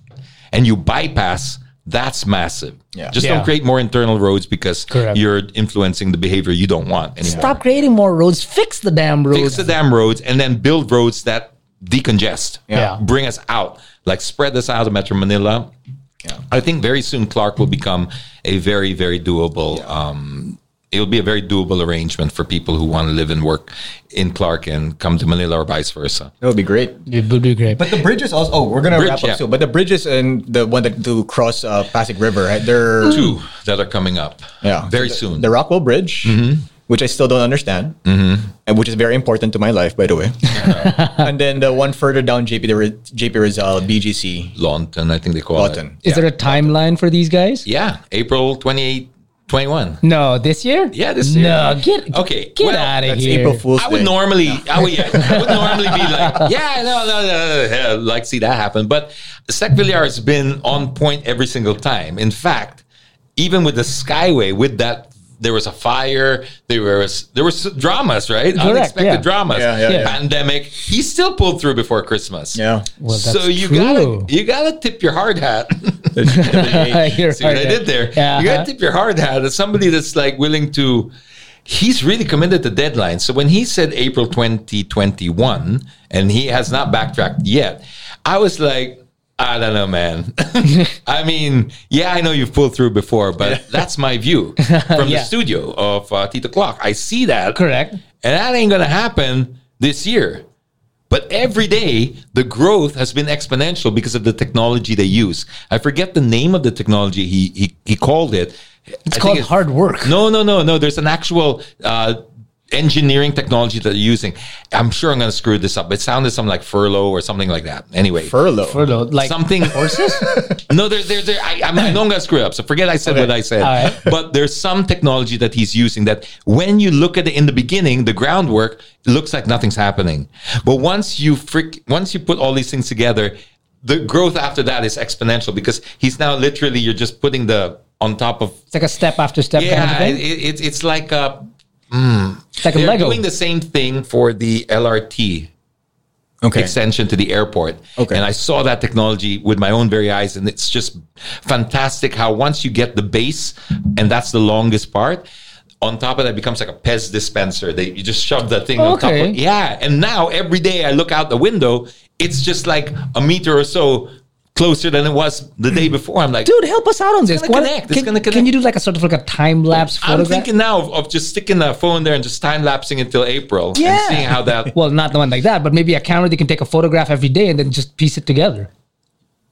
and you bypass, that's massive. Yeah. Just Yeah. don't create more internal roads because Correct. you're influencing the behavior you don't want anymore. Stop creating more roads. Fix the damn roads. Fix the damn roads and then build roads that decongest. Yeah. Bring us out. Like spread this out of Metro Manila. Yeah. I think very soon Clark will become a very, very doable. Um, it'll be a very doable arrangement for people who want to live and work in Clark and come to Manila or vice versa. That would be great. It would be great. But the bridges also. Oh, we're gonna Bridge, wrap up yeah. soon. But the bridges and the one that to cross uh, Pasig River, right? They're Two that are coming up. yeah Very So the- soon. The Rockwell Bridge, which I still don't understand, and which is very important to my life, by the way. and then the one further down, JP the Ri- JP Rizal BGC Lawton, I think they call Lawton. it. Is there a timeline for these guys? Yeah, April 28, 21. No, this year? Yeah, this year. No, get Okay, get well, out of here. April Fool's I would Day. normally, I would, yeah, I would normally be like, yeah, no, no, no, no, yeah, like see that happen. But Sec Villar has been on point every single time. In fact, even with the Skyway, with that, there was a fire. There was there was dramas, right? Unexpected yeah. dramas. Yeah, yeah, yeah. Pandemic. He still pulled through before Christmas. Yeah. Well, so you true. gotta you gotta tip your hard hat. You're See what I did there? Yeah, You uh-huh. gotta tip your hard hat as somebody that's like willing to. He's really committed to deadlines. So when he said April 2021 and he has not backtracked yet, I was like, I don't know, man. I mean, yeah, I know you've pulled through before, but that's my view from Yeah. the studio of uh, Tito Clock. I see that. Correct. And that ain't going to happen this year. But every day, the growth has been exponential because of the technology they use. I forget the name of the technology he he, he called it. It's called hard work. No, no, no, no. There's an actual. Uh, engineering technology that they're using. I'm sure I'm going to screw this up. It sounded something like furlough or something like that. Anyway, Furlough. Furlough, like something horses. no, there's, there's, there, I, I'm, I know I'm gonna screw up. So forget I said what I said. All right. But there's some technology that he's using that when you look at it in the beginning, the groundwork it looks like nothing's happening. But once you freak, once you put all these things together, the growth after that is exponential because he's now literally you're just putting the on top of. It's like a step after step kind of Yeah, thing. it, it, it's like a. it's like a They're Lego. doing the same thing for the LRT Okay. extension to the airport. Okay. And I saw that technology with my own very eyes, and it's just fantastic how once you get the base, and that's the longest part. On top of that, it becomes like a Pez dispenser. They you just shove that thing on top of yeah. And now every day I look out the window, it's just like a meter or so closer than it was the day mm. before. I'm like, Dude, help us out on this. gonna connect. It's Can, gonna connect. can you do like a sort of like a time lapse photo? I'm thinking now of, of just sticking the phone there and just time lapsing until April Yeah. and seeing how that well, not the one like that, but maybe a camera that can take a photograph every day and then just piece it together.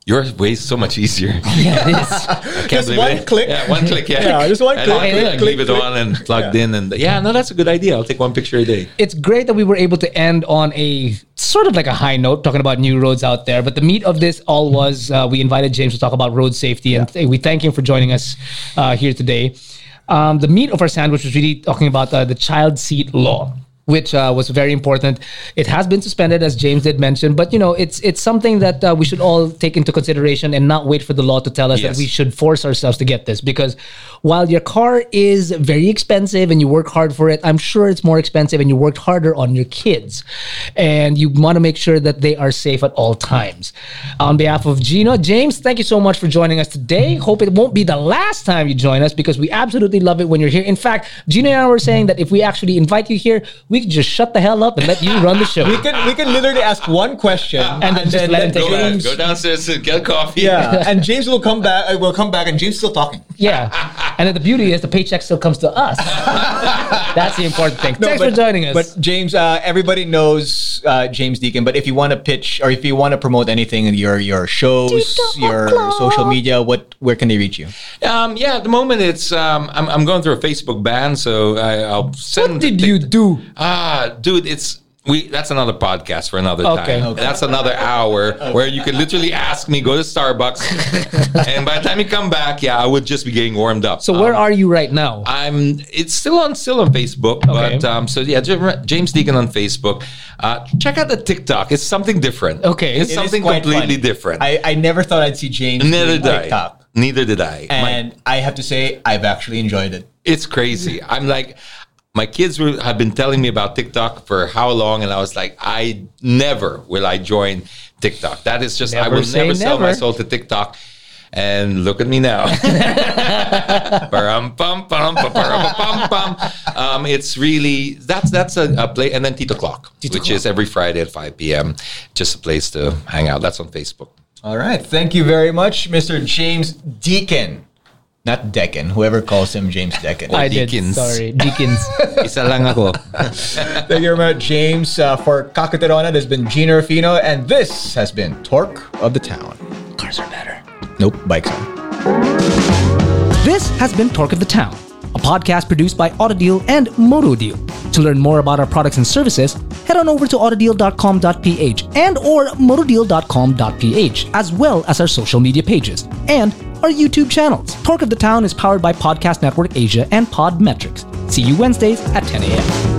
Your way is so much easier. Yeah, it is. Just one it. click. Yeah, one click. Yeah, Yeah, just one And click, I click, click, leave it click. on and plugged in, and yeah, no, that's a good idea. I'll take one picture a day. it's great that we were able to end on a sort of like a high note talking about new roads out there but the meat of this all was uh, we invited james to talk about road safety and th- we thank him for joining us uh, here today um, the meat of our sandwich was really talking about uh, the child seat law which uh, was very important. It has been suspended, as James did mention, but you know it's it's something that uh, we should all take into consideration and not wait for the law to tell us Yes. that we should force ourselves to get this. Because while your car is very expensive and you work hard for it, I'm sure it's more expensive and you worked harder on your kids, and you want to make sure that they are safe at all times. On behalf of Gino, James, thank you so much for joining us today. Hope it won't be the last time you join us because we absolutely love it when you're here. In fact, Gino and I were saying that if we actually invite you here, we could just shut the hell up and let you run the show. We can we can literally ask one question And then just let him take Go, it. James. go downstairs and get coffee. Yeah, and James will come back. Uh, will come back, and James still talking. Yeah. And then the beauty is the paycheck still comes to us. That's the important thing. Thanks but, for joining us. But James, uh, everybody knows uh, James Deakin. But if you want to pitch or if you want to promote anything, your your shows, your social media, what where can they reach you? Um, yeah, at the moment it's um, I'm, I'm going through a Facebook ban, so I, I'll send. what did you do? Ah, dude, it's we. That's another podcast for another Okay. time. Okay. That's another hour where you could literally ask me, go to Starbucks, and by the time you come back, yeah, I would just be getting warmed up. So where Um, are you right now? I'm. It's still on still on Facebook, Okay. but um. So yeah, James Deakin on Facebook. Uh, check out the TikTok. It's something different. Okay. it's It something completely funny. different. I, I never thought I'd see James. Neither did I. TikTok. Neither did I. My- And I have to say, I've actually enjoyed it. it's crazy. I'm like, my kids were, have been telling me about TikTok for how long, and I was like, I never will I join TikTok. That is just I will say never sell my soul to TikTok. And look at me now. Um, it's really that's that's a, a play, and then Tito Clock, which is every Friday at 5 p.m. Just a place to hang out. That's on Facebook. All right. Thank you very much, Mr. James Deakin. Not Deacon, whoever calls him James Deacon. I did. Deacons. Sorry, Deacons. Isa lang ako. Thank you very much, James. Uh, for Kakaterona, there's been Gino Rafino, and this has been Torque of the Town. Cars are better. Nope, bikes on. This has been Torque of the Town, a podcast produced by Autodeal and MotoDeal. To learn more about our products and services, head on over to autodeal.com.ph and or motodeal.com.ph, as well as our social media pages and our YouTube channels. Torque of the Town is powered by Podcast Network Asia and Podmetrics. See you Wednesdays at 10 a.m.